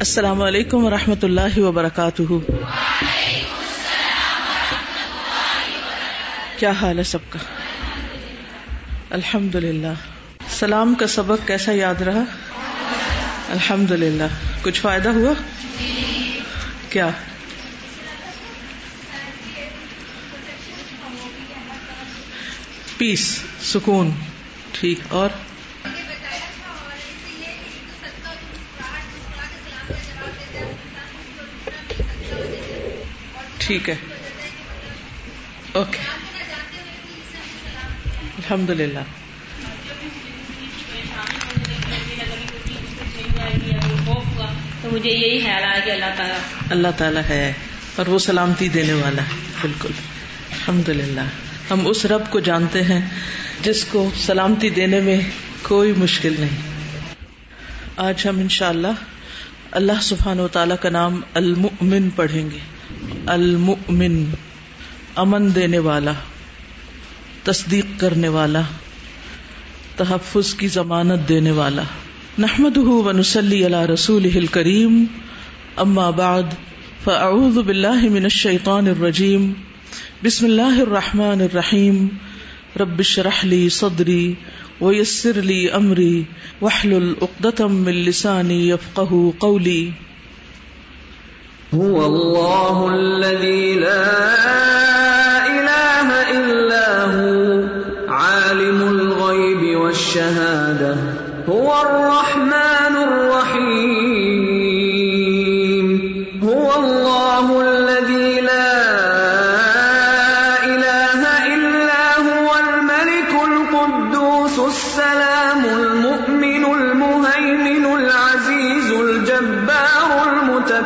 السلام علیکم و رحمۃ اللہ وبرکاتہ۔ کیا حال ہے سب کا؟ الحمد للہ سلام کا سبق کیسا یاد رہا؟ الحمد للہ کچھ فائدہ ہوا؟ کیا؟ پیس، سکون، ٹھیک۔ اور؟ ٹھیک ہے۔ اوکے۔ الحمد للہ تو مجھے یہی خیال آیا کہ اللہ تعالیٰ اللہ تعالیٰ ہے اور وہ سلامتی دینے والا ہے۔ بالکل۔ الحمد للہ ہم اس رب کو جانتے ہیں جس کو سلامتی دینے میں کوئی مشکل نہیں۔ آج ہم انشاءاللہ اللہ اللہ سبحان و تعالی کا نام المؤمن پڑھیں گے۔ المؤمن، امن دینے والا، تصدیق کرنے والا، تحفظ کی ضمانت دینے والا۔ نحمد ونسلی علی رسول کریم اما بعد، فاعوذ باللہ من الشیطان الرجیم۔ بسم اللہ الرحمن الرحیم۔ رب شرح لی صدری ویسر لی امری وحلل اقدتم من لسانی یفقہ قولی۔ هو الله الذي لا إله إلا هو عالم الغيب والشهادة هو الرحمن.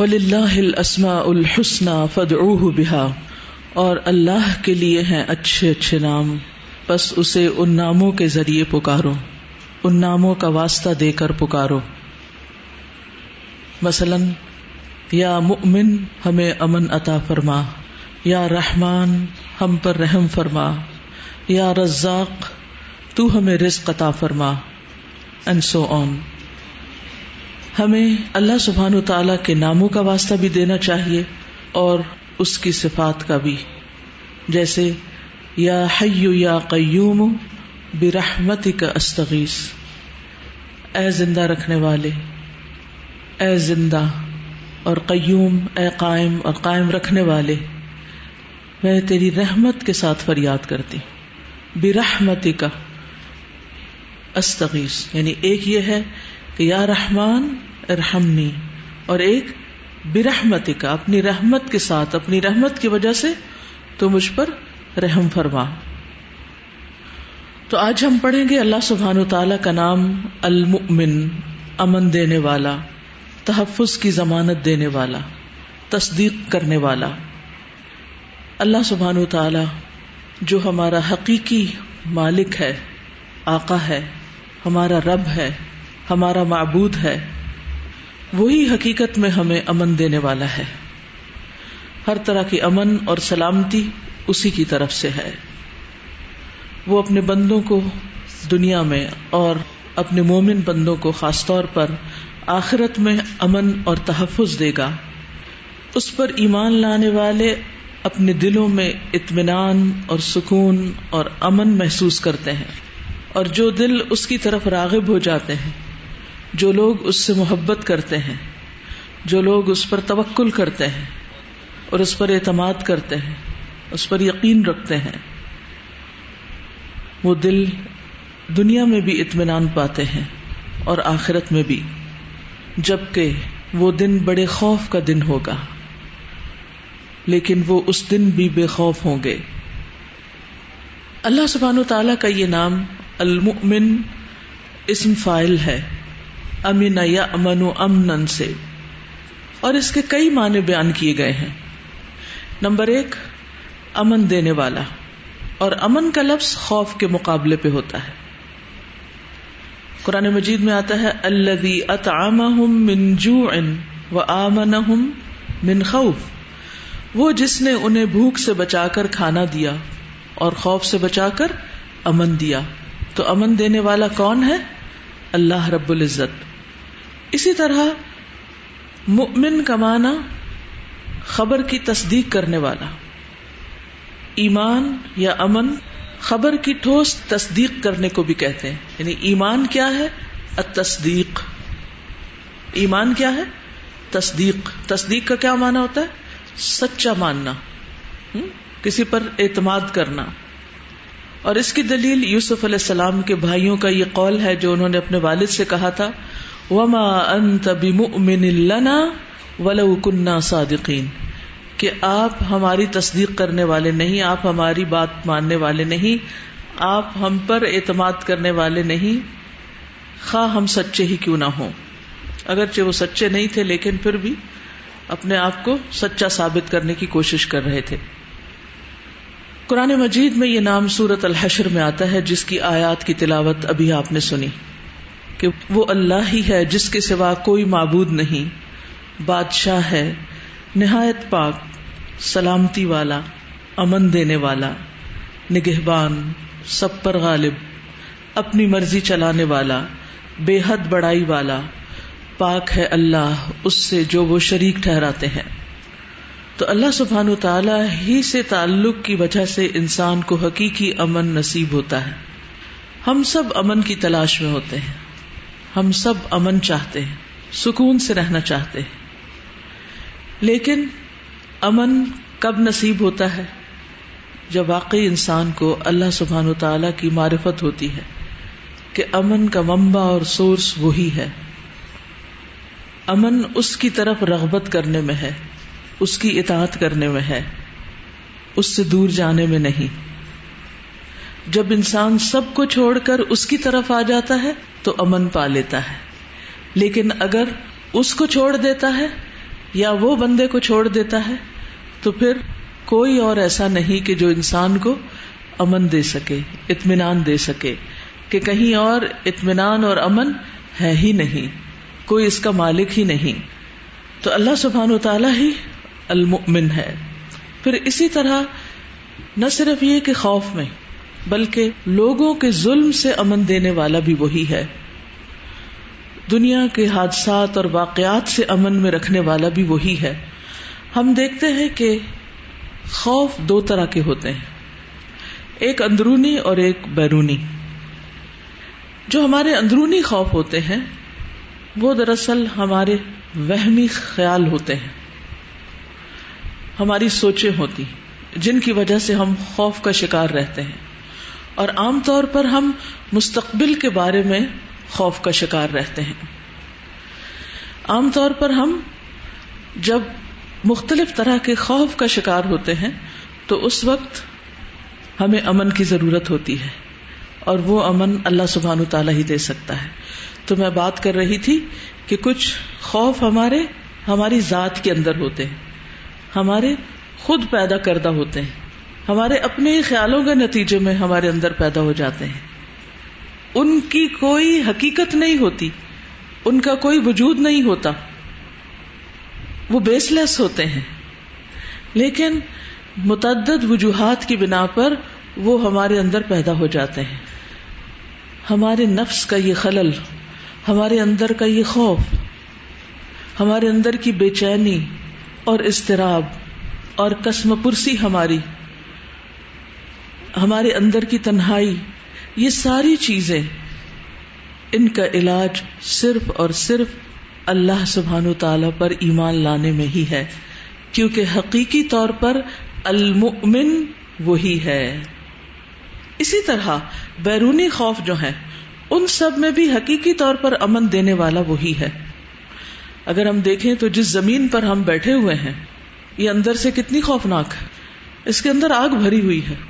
وللہ الاسماء الحسنى فادعوه بها اور اللہ کے لیے ہیں اچھے اچھے نام۔ بس اسے ان ناموں کے ذریعے پکارو۔ ان ناموں کا واسطہ دے کر پکارو۔ مثلا، یا مؤمن ہمیں امن عطا فرما۔ یا رحمان ہم پر رحم فرما۔ یا رزاق، تو ہمیں رزق عطا فرما۔ اینڈ سو آن ہمیں اللہ سبحان و تعالی کے ناموں کا واسطہ بھی دینا چاہیے اور اس کی صفات کا بھی۔ جیسے، یا حیو یا قیوم برحمت کا استغیث۔ اے زندہ رکھنے والے، اے زندہ اور قیوم، اے قائم اور قائم رکھنے والے، میں تیری رحمت کے ساتھ فریاد کرتی برحمت کا استغیث یعنی ایک یہ ہے کہ یا رحمان ارحمنی، اور ایک برحمت کا اپنی رحمت کے ساتھ، اپنی رحمت کی وجہ سے تو مجھ پر رحم فرما۔ تو آج ہم پڑھیں گے اللہ سبحان و تعالی کا نام المؤمن، امن دینے والا، تحفظ کی ضمانت دینے والا، تصدیق کرنے والا۔ اللہ سبحان و تعالی جو ہمارا حقیقی مالک ہے، آقا ہے، ہمارا رب ہے ہمارا معبود ہے، وہی حقیقت میں ہمیں امن دینے والا ہے۔ ہر طرح کی امن اور سلامتی اسی کی طرف سے ہے۔ وہ اپنے بندوں کو دنیا میں اور اپنے مومن بندوں کو خاص طور پر آخرت میں امن اور تحفظ دے گا۔ اس پر ایمان لانے والے اپنے دلوں میں اطمینان اور سکون اور امن محسوس کرتے ہیں۔ اور جو دل اس کی طرف راغب ہو جاتے ہیں جو لوگ اس سے محبت کرتے ہیں، جو لوگ اس پر توکل کرتے ہیں اور اس پر اعتماد کرتے ہیں، اس پر یقین رکھتے ہیں، وہ دل دنیا میں بھی اطمینان پاتے ہیں اور آخرت میں بھی، جبکہ وہ دن بڑے خوف کا دن ہوگا۔ لیکن وہ اس دن بھی بے خوف ہوں گے۔ اللہ سبحان و تعالی کا یہ نام المؤمن اسم فائل ہے۔ امن یا امن و امن سے۔ اور اس کے کئی معنی بیان کیے گئے ہیں۔ نمبر ایک، امن دینے والا۔ اور امن کا لفظ خوف کے مقابلے پہ ہوتا ہے۔ قرآن مجید میں آتا ہے اللہ اطعمہم من جوع و آمنہم من خوف۔ وہ جس نے انہیں بھوک سے بچا کر کھانا دیا اور خوف سے بچا کر امن دیا۔ تو امن دینے والا کون ہے؟ اللہ رب العزت۔ اسی طرح مؤمن کا معنی خبر کی تصدیق کرنے والا۔ ایمان یا امن خبر کی ٹھوس تصدیق کرنے کو بھی کہتے ہیں۔ یعنی ایمان کیا ہے؟ تصدیق ایمان کیا ہے؟ تصدیق۔ تصدیق کا کیا مانا ہوتا ہے؟ سچا ماننا۔ کسی پر اعتماد کرنا۔ اور اس کی دلیل یوسف علیہ السلام کے بھائیوں کا یہ قول ہے جو انہوں نے اپنے والد سے کہا تھا۔ وما انت بمؤمن لنا ولو كنا صادقین کہ آپ ہماری تصدیق کرنے والے نہیں، آپ ہماری بات ماننے والے نہیں، آپ ہم پر اعتماد کرنے والے نہیں۔ خواہ ہم سچے ہی کیوں نہ ہوں۔ اگرچہ وہ سچے نہیں تھے، لیکن پھر بھی اپنے آپ کو سچا ثابت کرنے کی کوشش کر رہے تھے۔ قرآن مجید میں یہ نام سورت الحشر میں آتا ہے، جس کی آیات کی تلاوت ابھی آپ نے سنی۔ کہ وہ اللہ ہی ہے جس کے سوا کوئی معبود نہیں۔ بادشاہ ہے، نہایت پاک، سلامتی والا، امن دینے والا، نگہبان، سب پر غالب، اپنی مرضی چلانے والا، بے حد بڑائی والا۔ پاک ہے اللہ، اس سے جو وہ شریک ٹھہراتے ہیں۔ تو اللہ سبحان و تعالی ہی سے تعلق کی وجہ سے انسان کو حقیقی امن نصیب ہوتا ہے۔ ہم سب امن کی تلاش میں ہوتے ہیں۔ ہم سب امن چاہتے ہیں، سکون سے رہنا چاہتے ہیں۔ لیکن امن کب نصیب ہوتا ہے؟ جب واقعی انسان کو اللہ سبحان و تعالی کی معرفت ہوتی ہے کہ امن کا ممبا اور سورس وہی ہے۔ امن اس کی طرف رغبت کرنے میں ہے، اس کی اطاعت کرنے میں ہے، اس سے دور جانے میں نہیں۔ جب انسان سب کو چھوڑ کر اس کی طرف آ جاتا ہے تو امن پا لیتا ہے۔ لیکن اگر اس کو چھوڑ دیتا ہے یا وہ بندے کو چھوڑ دیتا ہے تو پھر کوئی اور ایسا نہیں کہ جو انسان کو امن دے سکے، اطمینان دے سکے۔ کہ کہیں اور اطمینان اور امن ہے ہی نہیں، کوئی اس کا مالک ہی نہیں۔ تو اللہ سبحان و تعالی ہی المؤمن ہے۔ پھر اسی طرح نہ صرف یہ کہ خوف میں بلکہ لوگوں کے ظلم سے امن دینے والا بھی وہی ہے۔ دنیا کے حادثات اور واقعات سے امن میں رکھنے والا بھی وہی ہے۔ ہم دیکھتے ہیں کہ خوف دو طرح کے ہوتے ہیں۔ ایک اندرونی اور ایک بیرونی۔ جو ہمارے اندرونی خوف ہوتے ہیں، وہ دراصل ہمارے وہمی خیال ہوتے ہیں۔ ہماری سوچیں ہوتی جن کی وجہ سے ہم خوف کا شکار رہتے ہیں۔ اور عام طور پر ہم مستقبل کے بارے میں خوف کا شکار رہتے ہیں۔ عام طور پر ہم جب مختلف طرح کے خوف کا شکار ہوتے ہیں، تو اس وقت ہمیں امن کی ضرورت ہوتی ہے اور وہ امن اللہ سبحان تعالیٰ ہی دے سکتا ہے۔ تو میں بات کر رہی تھی کہ کچھ خوف ہمارے ہماری ذات کے اندر ہوتے ہیں، ہمارے خود پیدا کردہ ہوتے ہیں۔ ہمارے اپنے خیالوں کے نتیجے میں ہمارے اندر پیدا ہو جاتے ہیں۔ ان کی کوئی حقیقت نہیں ہوتی، ان کا کوئی وجود نہیں ہوتا۔ وہ بیس لیس ہوتے ہیں۔ لیکن متعدد وجوہات کی بنا پر وہ ہمارے اندر پیدا ہو جاتے ہیں۔ ہمارے نفس کا یہ خلل، ہمارے اندر کا یہ خوف، ہمارے اندر کی بے چینی اور اضطراب اور کسم پرسی ہماری۔ ہمارے اندر کی تنہائی، یہ ساری چیزیں، ان کا علاج صرف اور صرف اللہ سبحان و تعالی پر ایمان لانے میں ہی ہے، کیونکہ حقیقی طور پر المؤمن وہی ہے۔ اسی طرح بیرونی خوف جو ہے ان سب میں بھی حقیقی طور پر امن دینے والا وہی ہے۔ اگر ہم دیکھیں تو جس زمین پر ہم بیٹھے ہوئے ہیں، یہ اندر سے کتنی خوفناک ہے۔ اس کے اندر آگ بھری ہوئی ہے۔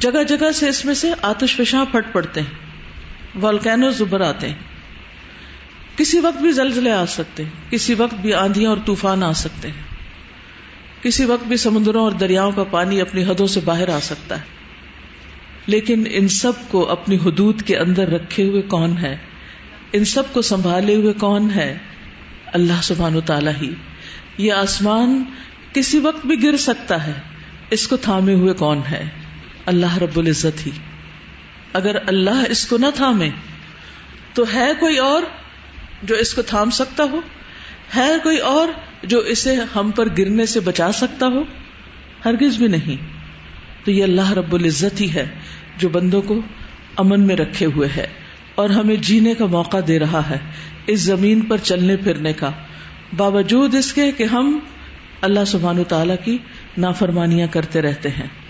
جگہ جگہ سے اس میں سے آتش فشاں پھٹ پڑتے ہیں والکینو زبر آتے ہیں۔ کسی وقت بھی زلزلے آ سکتے ہیں، کسی وقت بھی آندیاں اور طوفان آ سکتے ہیں۔ کسی وقت بھی سمندروں اور دریاؤں کا پانی اپنی حدوں سے باہر آ سکتا ہے۔ لیکن ان سب کو اپنی حدود کے اندر رکھے ہوئے کون ہے؟ ان سب کو سنبھالے ہوئے کون ہے؟ اللہ سبحان و تعالیٰ ہی۔ یہ آسمان کسی وقت بھی گر سکتا ہے، اس کو تھامے ہوئے کون ہے؟ اللہ رب العزت ہی۔ اگر اللہ اس کو نہ تھامے، تو ہے کوئی اور جو اس کو تھام سکتا ہو؟ ہے کوئی اور جو اسے ہم پر گرنے سے بچا سکتا ہو؟ ہرگز بھی نہیں۔ تو یہ اللہ رب العزت ہی ہے جو بندوں کو امن میں رکھے ہوئے ہے اور ہمیں جینے کا موقع دے رہا ہے اس زمین پر چلنے پھرنے کا۔ باوجود اس کے کہ ہم اللہ سبحان تعالی کی نافرمانیاں کرتے رہتے ہیں۔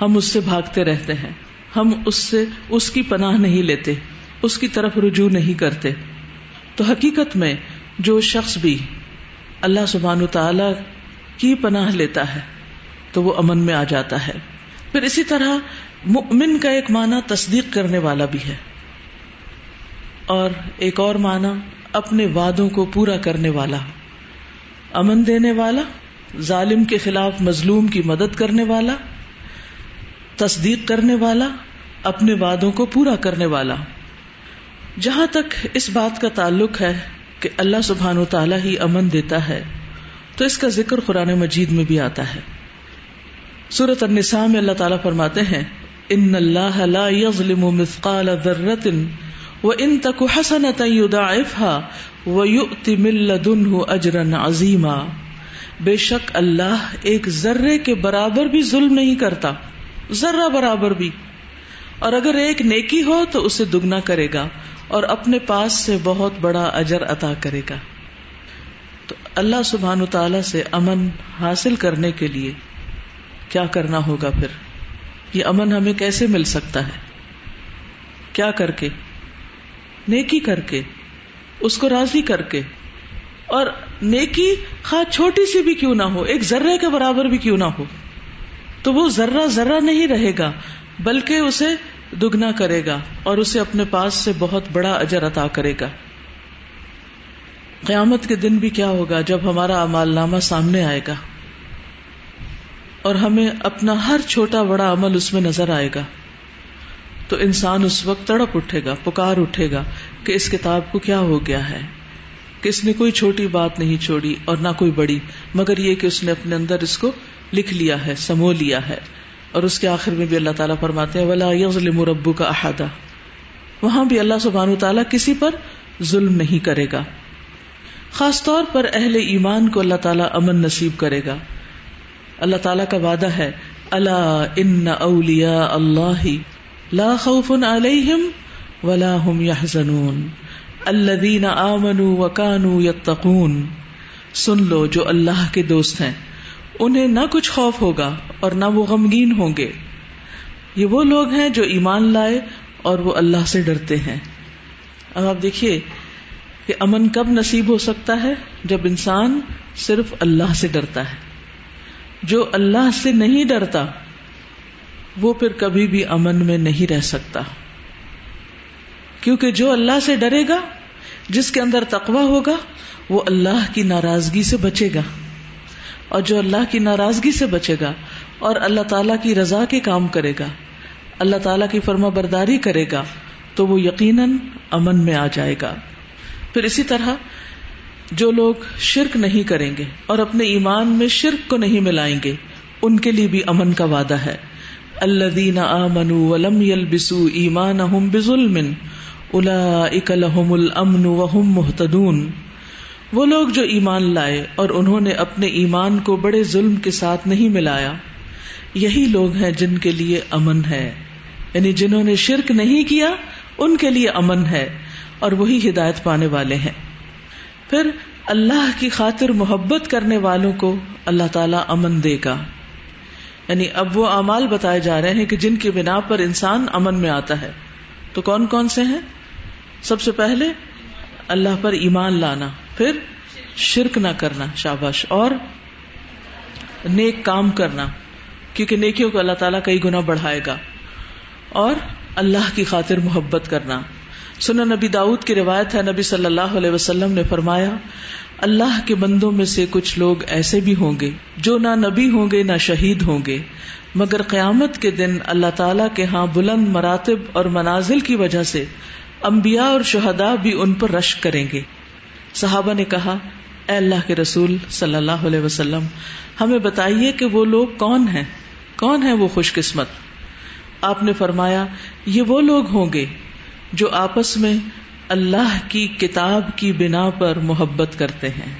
ہم اس سے بھاگتے رہتے ہیں۔ ہم اس سے، اس کی پناہ نہیں لیتے، اس کی طرف رجوع نہیں کرتے۔ تو حقیقت میں جو شخص بھی اللہ سبحان تعالی کی پناہ لیتا ہے، تو وہ امن میں آ جاتا ہے۔ پھر اسی طرح مؤمن کا ایک معنی تصدیق کرنے والا بھی ہے۔ اور ایک اور معنی اپنے وعدوں کو پورا کرنے والا، امن دینے والا، ظالم کے خلاف مظلوم کی مدد کرنے والا تصدیق کرنے والا، اپنے وعدوں کو پورا کرنے والا۔ جہاں تک اس بات کا تعلق ہے کہ اللہ سبحان و تعالیٰ ہی امن دیتا ہے، تو اس کا ذکر قرآن مجید میں بھی آتا ہے۔ سورت النساء میں اللہ تعالیٰ فرماتے ہیں، ان اللہ لا يظلم مثقال ذرت و ان تک حسنتا يضاعفها ويؤت من لدنه اجرا عظیما۔ بے شک اللہ ایک ذرے کے برابر بھی ظلم نہیں کرتا۔ ذرہ برابر بھی۔ اور اگر ایک نیکی ہو تو اسے دگنا کرے گا اور اپنے پاس سے بہت بڑا اجر عطا کرے گا۔ تو اللہ سبحان تعالی سے امن حاصل کرنے کے لیے کیا کرنا ہوگا پھر؟ یہ امن ہمیں کیسے مل سکتا ہے؟ کیا کر کے؟ نیکی کر کے، اس کو راضی کر کے۔ اور نیکی خواہ چھوٹی سی بھی کیوں نہ ہو، ایک ذرے کے برابر بھی کیوں نہ ہو۔ تو وہ ذرہ ذرہ نہیں رہے گا، بلکہ اسے دگنا کرے گا اور اسے اپنے پاس سے بہت بڑا اجر عطا کرے گا۔ قیامت کے دن بھی کیا ہوگا جب ہمارا امال نامہ سامنے آئے گا اور ہمیں اپنا ہر چھوٹا بڑا عمل اس میں نظر آئے گا۔ تو انسان اس وقت تڑپ اٹھے گا، پکار اٹھے گا کہ اس کتاب کو کیا ہو گیا ہے، کہ اس نے کوئی چھوٹی بات نہیں چھوڑی اور نہ کوئی بڑی، مگر یہ کہ اس نے اپنے اندر اس کو لکھ لیا ہے، سمو لیا ہے۔ اور اس کے آخر میں بھی اللہ تعالیٰ فرماتے ہیں، ولا یظلم ربو کا احاطہ وہاں بھی اللہ سبحان تعالیٰ کسی پر ظلم نہیں کرے گا۔ خاص طور پر اہل ایمان کو اللہ تعالیٰ امن نصیب کرے گا۔ اللہ تعالیٰ کا وعدہ ہے اللہ ان اولیا اللہ لا خوف علیہم ولا هم يحزنون۔ الذين آمنوا وكانوا يتقون۔ سن لو جو اللہ کے دوست ہیں۔ انہیں نہ کچھ خوف ہوگا اور نہ وہ غمگین ہوں گے۔ یہ وہ لوگ ہیں جو ایمان لائے اور وہ اللہ سے ڈرتے ہیں۔ اب آپ دیکھیے کہ امن کب نصیب ہو سکتا ہے جب انسان صرف اللہ سے ڈرتا ہے۔ جو اللہ سے نہیں ڈرتا، وہ پھر کبھی بھی امن میں نہیں رہ سکتا۔ کیونکہ جو اللہ سے ڈرے گا، جس کے اندر تقوی ہوگا، وہ اللہ کی ناراضگی سے بچے گا۔ اور جو اللہ کی ناراضگی سے بچے گا اور اللہ تعالیٰ کی رضا کے کام کرے گا، اللہ تعالیٰ کی فرما برداری کرے گا، تو وہ یقیناً امن میں آ جائے گا۔ پھر اسی طرح جو لوگ شرک نہیں کریں گے اور اپنے ایمان میں شرک کو نہیں ملائیں گے، ان کے لیے بھی امن کا وعدہ ہے۔ اللہ دین امن ولم یل بسو ایمان بزل الا اکلحم الامن وهم محتدون وہ لوگ جو ایمان لائے اور انہوں نے اپنے ایمان کو بڑے ظلم کے ساتھ نہیں ملایا، یہی لوگ ہیں جن کے لیے امن ہے۔ یعنی جنہوں نے شرک نہیں کیا، ان کے لیے امن ہے اور وہی ہدایت پانے والے ہیں۔ پھر اللہ کی خاطر محبت کرنے والوں کو اللہ تعالی امن دے گا۔ یعنی اب وہ امال بتائے جا رہے ہیں کہ جن کی بنا پر انسان امن میں آتا ہے۔ تو کون کون سے ہیں؟ سب سے پہلے اللہ پر ایمان لانا، پھر شرک نہ کرنا شاباش، اور نیک کام کرنا، کیونکہ نیکیوں کو اللہ تعالیٰ کئی گنا بڑھائے گا، اور اللہ کی خاطر محبت کرنا۔ سنا نبی داود کی روایت ہے، نبی صلی اللہ علیہ وسلم نے فرمایا، اللہ کے بندوں میں سے کچھ لوگ ایسے بھی ہوں گے، جو نہ نبی ہوں گے، نہ شہید ہوں گے۔ مگر قیامت کے دن اللہ تعالی کے ہاں بلند مراتب اور منازل کی وجہ سے انبیاء اور شہدا بھی ان پر رش کریں گے۔ صحابہ نے کہا، اے اللہ کے رسول صلی اللہ علیہ وسلم، ہمیں بتائیے کہ وہ لوگ کون ہیں؟ کون ہے وہ خوش قسمت آپ نے فرمایا، یہ وہ لوگ ہوں گے جو آپس میں اللہ کی کتاب کی بنا پر محبت کرتے ہیں۔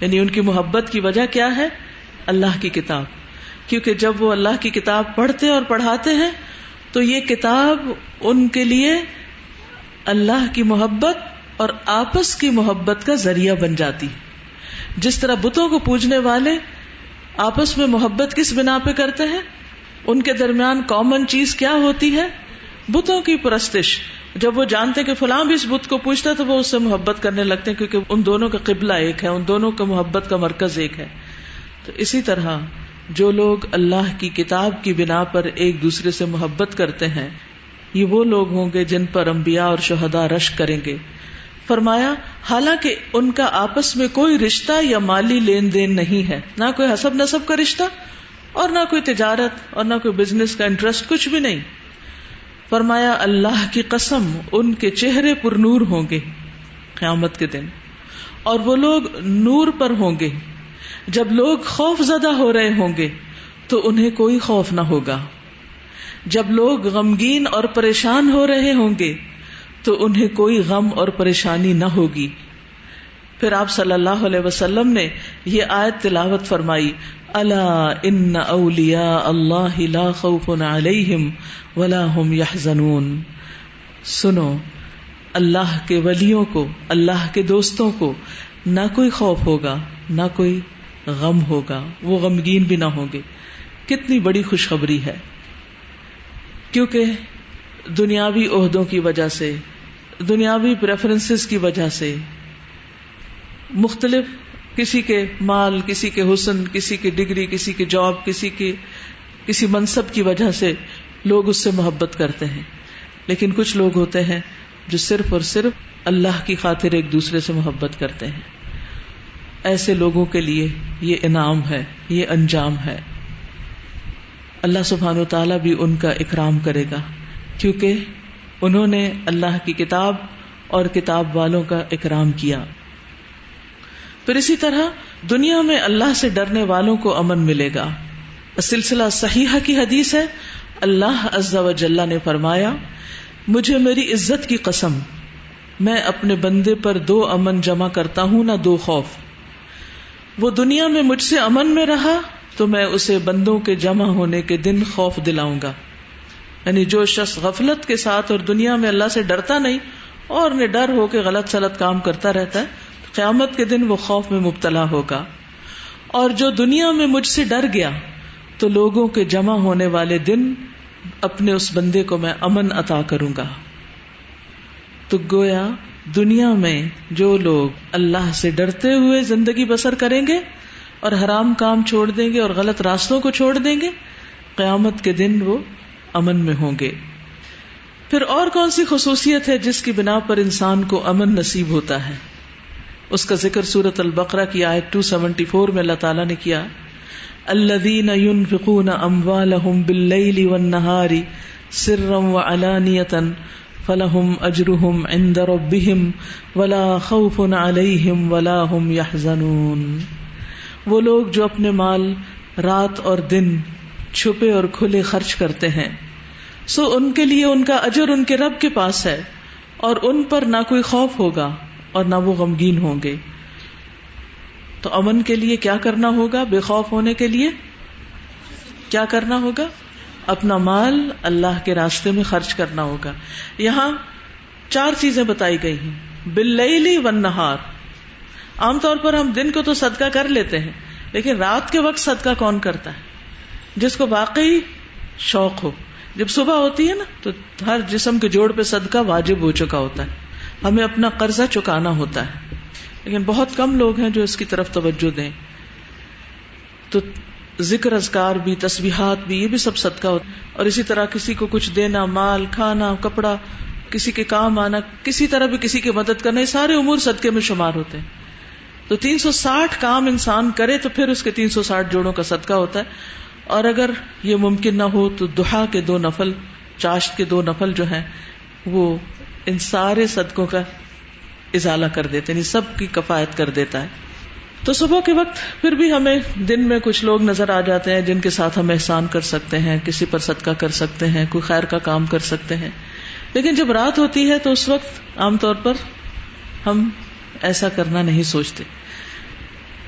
یعنی ان کی محبت کی وجہ کیا ہے؟ اللہ کی کتاب۔ کیونکہ جب وہ اللہ کی کتاب پڑھتے اور پڑھاتے ہیں، تو یہ کتاب ان کے لیے اللہ کی محبت اور آپس کی محبت کا ذریعہ بن جاتی جس طرح بتوں کو پوجنے والے آپس میں محبت کس بنا پہ کرتے ہیں؟ ان کے درمیان کامن چیز کیا ہوتی ہے؟ بتوں کی پرستش۔ جب وہ جانتے کہ فلاں بھی اس بت کو پوچھتا تو وہ اس سے محبت کرنے لگتے ہیں کیونکہ ان دونوں کا قبلہ ایک ہے، ان دونوں کا محبت کا مرکز ایک ہے۔ تو اسی طرح جو لوگ اللہ کی کتاب کی بنا پر ایک دوسرے سے محبت کرتے ہیں یہ وہ لوگ ہوں گے جن پر انبیاء اور شہدا رش کریں گے۔ فرمایا، حالانکہ ان کا آپس میں کوئی رشتہ یا مالی لین دین نہیں ہے، نہ کوئی حسب نصب کا رشتہ اور نہ کوئی تجارت اور نہ کوئی بزنس کا انٹرسٹ، کچھ بھی نہیں۔ فرمایا، اللہ کی قسم ان کے چہرے پر نور ہوں گے قیامت کے دن اور وہ لوگ نور پر ہوں گے۔ جب لوگ خوف زدہ ہو رہے ہوں گے تو انہیں کوئی خوف نہ ہوگا۔ جب لوگ غمگین اور پریشان ہو رہے ہوں گے تو انہیں کوئی غم اور پریشانی نہ ہوگی۔ پھر آپ صلی اللہ علیہ وسلم نے یہ آیت تلاوت فرمائی اللہ ان اولیا اللہ لا خوف علیہم ولا هم يحزنون سنو، اللہ کے ولیوں کو، اللہ کے دوستوں کو نہ کوئی خوف ہوگا، نہ کوئی غم ہوگا، وہ غمگین بھی نہ ہوں گے۔ کتنی بڑی خوشخبری ہے۔ کیونکہ دنیاوی عہدوں کی وجہ سے، دنیاوی پریفرنس کی وجہ سے مختلف کسی کے مال، کسی کے حسن، کسی کی ڈگری، کسی کی جاب کسی کے کسی منصب کی وجہ سے لوگ اس سے محبت کرتے ہیں۔ لیکن کچھ لوگ ہوتے ہیں جو صرف اور صرف اللہ کی خاطر ایک دوسرے سے محبت کرتے ہیں۔ ایسے لوگوں کے لیے یہ انعام ہے، یہ انجام ہے۔ اللہ سبحان و تعالیٰ بھی ان کا اکرام کرے گا، کیونکہ انہوں نے اللہ کی کتاب اور کتاب والوں کا اکرام کیا۔ پھر اسی طرح دنیا میں اللہ سے ڈرنے والوں کو امن ملے گا۔ سلسلہ صحیح کی حدیث ہے، اللہ عز و جلہ نے فرمایا، مجھے میری عزت کی قسم، میں اپنے بندے پر دو امن جمع کرتا ہوں، نہ دو خوف۔ وہ دنیا میں مجھ سے امن میں رہا تو میں اسے بندوں کے جمع ہونے کے دن خوف دلاؤں گا۔ یعنی جو شخص غفلت کے ساتھ اور دنیا میں اللہ سے ڈرتا نہیں اور ڈر ہو کے غلط سلط کام کرتا رہتا ہے، قیامت کے دن وہ خوف میں مبتلا ہوگا۔ اور جو دنیا میں مجھ سے ڈر گیا، تو لوگوں کے جمع ہونے والے دن اپنے اس بندے کو میں امن عطا کروں گا۔ تو گویا دنیا میں جو لوگ اللہ سے ڈرتے ہوئے زندگی بسر کریں گے اور حرام کام چھوڑ دیں گے اور غلط راستوں کو چھوڑ دیں گے، قیامت کے دن وہ امن میں ہوں گے۔ پھر اور کون سی خصوصیت ہے جس کی بنا پر انسان کو امن نصیب ہوتا ہے؟ اس کا ذکر سورت البقرہ کی آیت 274 میں اللہ تعالیٰ نے کیا۔ الذین ينفقون اموالهم باللیل والنہار سرا وعلانیتا فلحم اجرحم عند ربهم ولا خوف عليهم ولا هم يحزنون۔ وہ لوگ جو اپنے مال رات اور دن چھپے اور کھلے خرچ کرتے ہیں۔ سو ان کے لیے ان کا اجر ان کے رب کے پاس ہے اور ان پر نہ کوئی خوف ہوگا اور نہ وہ غمگین ہوں گے۔ تو امن کے لیے کیا کرنا ہوگا؟ بے خوف ہونے کے لیے کیا کرنا ہوگا؟ اپنا مال اللہ کے راستے میں خرچ کرنا ہوگا۔ یہاں چار چیزیں بتائی گئی ہیں۔ بل ون نہار۔ عام طور پر ہم دن کو تو صدقہ کر لیتے ہیں، لیکن رات کے وقت صدقہ کون کرتا ہے؟ جس کو واقعی شوق ہو۔ جب صبح ہوتی ہے نا، تو ہر جسم کے جوڑ پہ صدقہ واجب ہو چکا ہوتا ہے۔ ہمیں اپنا قرضہ چکانا ہوتا ہے۔ لیکن بہت کم لوگ ہیں جو اس کی طرف توجہ دیں۔ تو ذکر ازکار بھی تصویحات بھی، یہ بھی سب صدقہ ہوتا ہے۔ اور اسی طرح کسی کو کچھ دینا، مال، کھانا، کپڑا، کسی کے کام آنا، کسی طرح بھی کسی کی مدد کرنا، یہ سارے امور صدقے میں شمار ہوتے ہیں۔ تو تین سو ساٹھ کام انسان کرے تو پھر اس کے تین سو ساٹھ جوڑوں کا صدقہ ہوتا ہے۔ اور اگر یہ ممکن نہ ہو تو دہا کے دو نفل، چاشت کے دو نفل جو ہیں، وہ ان سارے صدقوں کا ازالہ کر دیتے ہیں یعنی سب کی کفایت کر دیتا ہے۔ تو صبح کے وقت پھر بھی ہمیں دن میں کچھ لوگ نظر آ جاتے ہیں جن کے ساتھ ہم احسان کر سکتے ہیں، کسی پر صدقہ کر سکتے ہیں، کوئی خیر کا کام کر سکتے ہیں۔ لیکن جب رات ہوتی ہے تو اس وقت عام طور پر ہم ایسا کرنا نہیں سوچتے۔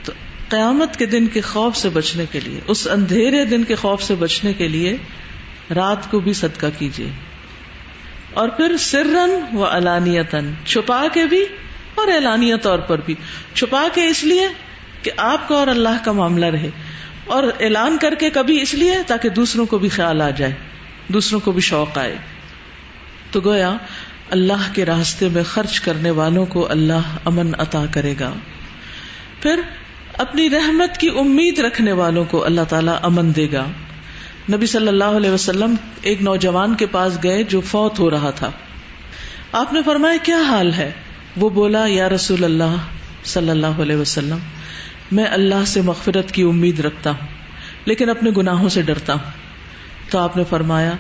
تو قیامت کے دن کے خوف سے بچنے کے لیے، اس اندھیرے دن کے خوف سے بچنے کے لیے رات کو بھی صدقہ کیجیے اور پھر سرن و علانیتن چھپا کے بھی اور اعلانیہ طور پر بھی۔ چھپا کے اس لیے کہ آپ کا اور اللہ کا معاملہ رہے۔ اور اعلان کر کے کبھی اس لیے تاکہ دوسروں کو بھی خیال آ جائے، دوسروں کو بھی شوق آئے۔ تو گویا اللہ کے راستے میں خرچ کرنے والوں کو اللہ امن عطا کرے گا۔ پھر اپنی رحمت کی امید رکھنے والوں کو اللہ تعالیٰ امن دے گا۔ نبی صلی اللہ علیہ وسلم ایک نوجوان کے پاس گئے جو فوت ہو رہا تھا۔ آپ نے فرمایا، کیا حال ہے؟ وہ بولا، یا رسول اللہ صلی اللہ علیہ وسلم، میں اللہ سے مغفرت کی امید رکھتا ہوں، لیکن اپنے گناہوں سے ڈرتا ہوں۔ تو آپ نے فرمایا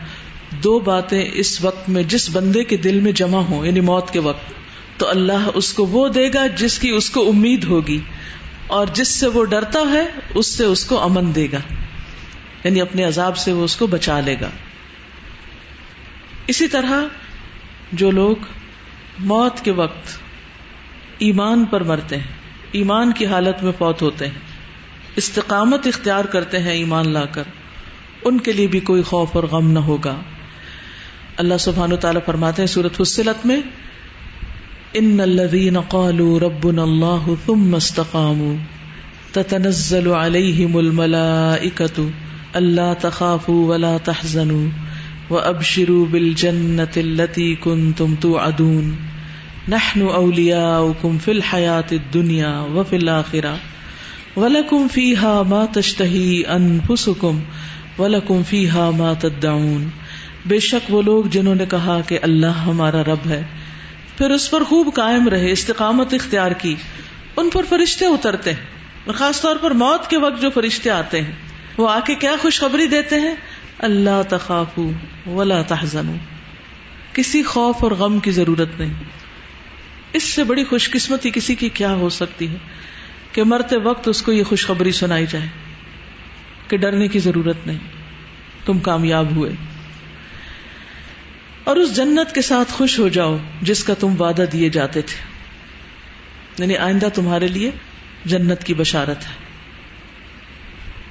دو باتیں اس وقت میں جس بندے کے دل میں جمع ہوں یعنی موت کے وقت، تو اللہ اس کو وہ دے گا جس کی اس کو امید ہوگی، اور جس سے وہ ڈرتا ہے، اس سے اس کو امن دے گا یعنی اپنے عذاب سے وہ اس کو بچا لے گا۔ اسی طرح جو لوگ موت کے وقت ایمان پر مرتے ہیں، ایمان کی حالت میں فوت ہوتے ہیں، استقامت اختیار کرتے ہیں ایمان لا کر، ان کے لیے بھی کوئی خوف اور غم نہ ہوگا۔ اللہ سبحان تعالیٰ فرماتے ہیں سورت فصلت میں ان الذين قالوا ربنا الله ثم استقاموا تتنزل عليهم الملائكة الا تخافوا ولا تحزنوا وابشروا بالجنة التي كنتم توعدون نحن اولياؤكم في الحياة الدنيا وفي الآخرة ولكم فيها ما تشتهي انفسكم ولكم فيها ما تدعون بے شک وہ لوگ جنہوں نے کہا کہ اللہ ہمارا رب ہے، پھر اس پر خوب قائم رہے، استقامت اختیار کی، ان پر فرشتے اترتے ہیں، خاص طور پر موت کے وقت جو فرشتے آتے ہیں۔ وہ آ کے کیا خوشخبری دیتے ہیں؟ اللہ تخاف ولا تحزن کسی خوف اور غم کی ضرورت نہیں۔ اس سے بڑی خوش قسمتی کسی کی کیا ہو سکتی ہے کہ مرتے وقت اس کو یہ خوشخبری سنائی جائے، کہ ڈرنے کی ضرورت نہیں۔ تم کامیاب ہوئے۔ اور اس جنت کے ساتھ خوش ہو جاؤ جس کا تم وعدہ دیے جاتے تھے۔ یعنی آئندہ تمہارے لیے جنت کی بشارت ہے۔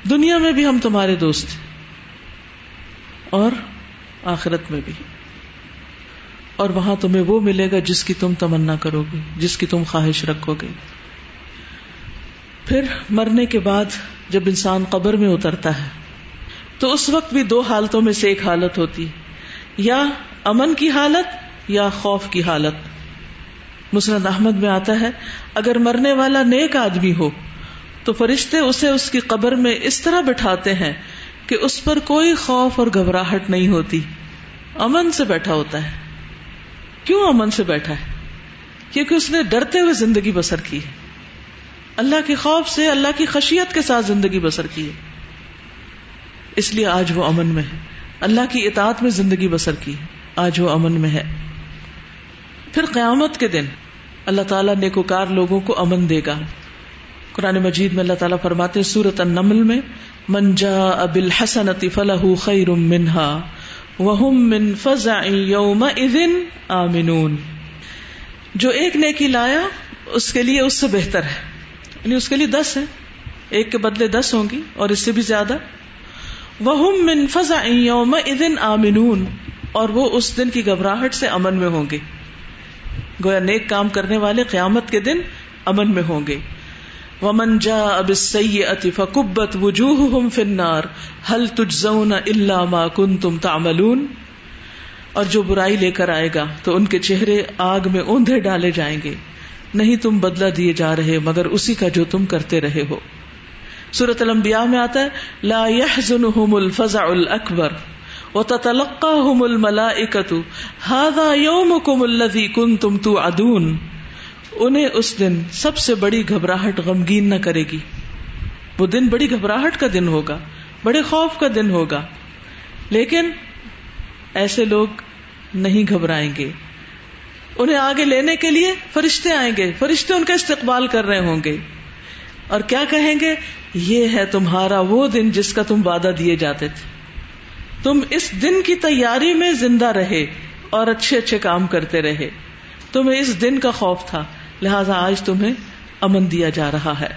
دنیا میں بھی ہم تمہارے دوست ہیں۔ اور آخرت میں بھی۔ اور وہاں تمہیں وہ ملے گا جس کی تم تمنا کرو گے، جس کی تم خواہش رکھو گے۔ پھر مرنے کے بعد جب انسان قبر میں اترتا ہے، تو اس وقت بھی دو حالتوں میں سے ایک حالت ہوتی۔ یا امن کی حالت یا خوف کی حالت؟ مسرت احمد میں آتا ہے، اگر مرنے والا نیک آدمی ہو، تو فرشتے اسے اس کی قبر میں اس طرح بٹھاتے ہیں کہ اس پر کوئی خوف اور گھبراہٹ نہیں ہوتی۔ امن سے بیٹھا ہوتا ہے۔ کیوں امن سے بیٹھا ہے؟ کیونکہ اس نے ڈرتے ہوئے زندگی بسر کی ہے۔ اللہ کے خوف سے، اللہ کی خشیت کے ساتھ زندگی بسر کی ہے۔ اس لیے آج وہ امن میں ہے۔ اللہ کی اطاعت میں زندگی بسر کی ہے۔ آج وہ امن میں ہے۔ پھر قیامت کے دن اللہ تعالیٰ نیکوکار لوگوں کو امن دے گا۔ قرآن مجید میں اللہ تعالیٰ فرماتے سورت النمل میں منجا ابل حسن فلاح خیر منہا وہم من فضا یوم آمنون۔ جو ایک نیکی لایا، اس کے لیے اس سے بہتر ہے۔ یعنی اس کے لیے دس ہے ایک کے بدلے دس ہوں گی اور اس سے بھی زیادہ۔ وہ من فضا یوم آمنون۔ اور وہ اس دن کی گھبراہٹ سے امن میں ہوں گے۔ گویا نیک کام کرنے والے قیامت کے دن امن میں ہوں گے۔ ومن جا اب سی اطفا کبت وجوہ فنار ہل تجزون اللہ ما کن تم تاملون اور جو برائی لے کر آئے گا تو ان کے چہرے آگ میں اوندے ڈالے جائیں گے۔ نہیں تم بدلا دیے جا رہے، مگر اسی کا جو تم کرتے رہے ہو۔ سورت الانبیاء میں آتا ہے، لا يحزنهم الفزع الاکبر وہ تتلقا ہم الملا اکتو ہاضا یوم انہیں اس دن سب سے بڑی گھبراہٹ غمگین نہ کرے گی۔ وہ دن بڑی گھبراہٹ کا دن ہوگا، بڑے خوف کا دن ہوگا۔ لیکن ایسے لوگ نہیں گھبرائیں گے۔ انہیں آگے لینے کے لیے فرشتے آئیں گے، فرشتے ان کا استقبال کر رہے ہوں گے۔ اور کیا کہیں گے؟ یہ ہے تمہارا وہ دن جس کا تم وعدہ دیے جاتے تھے۔ تم اس دن کی تیاری میں زندہ رہے اور اچھے اچھے کام کرتے رہے۔ تمہیں اس دن کا خوف تھا، لہذا آج تمہیں امن دیا جا رہا ہے۔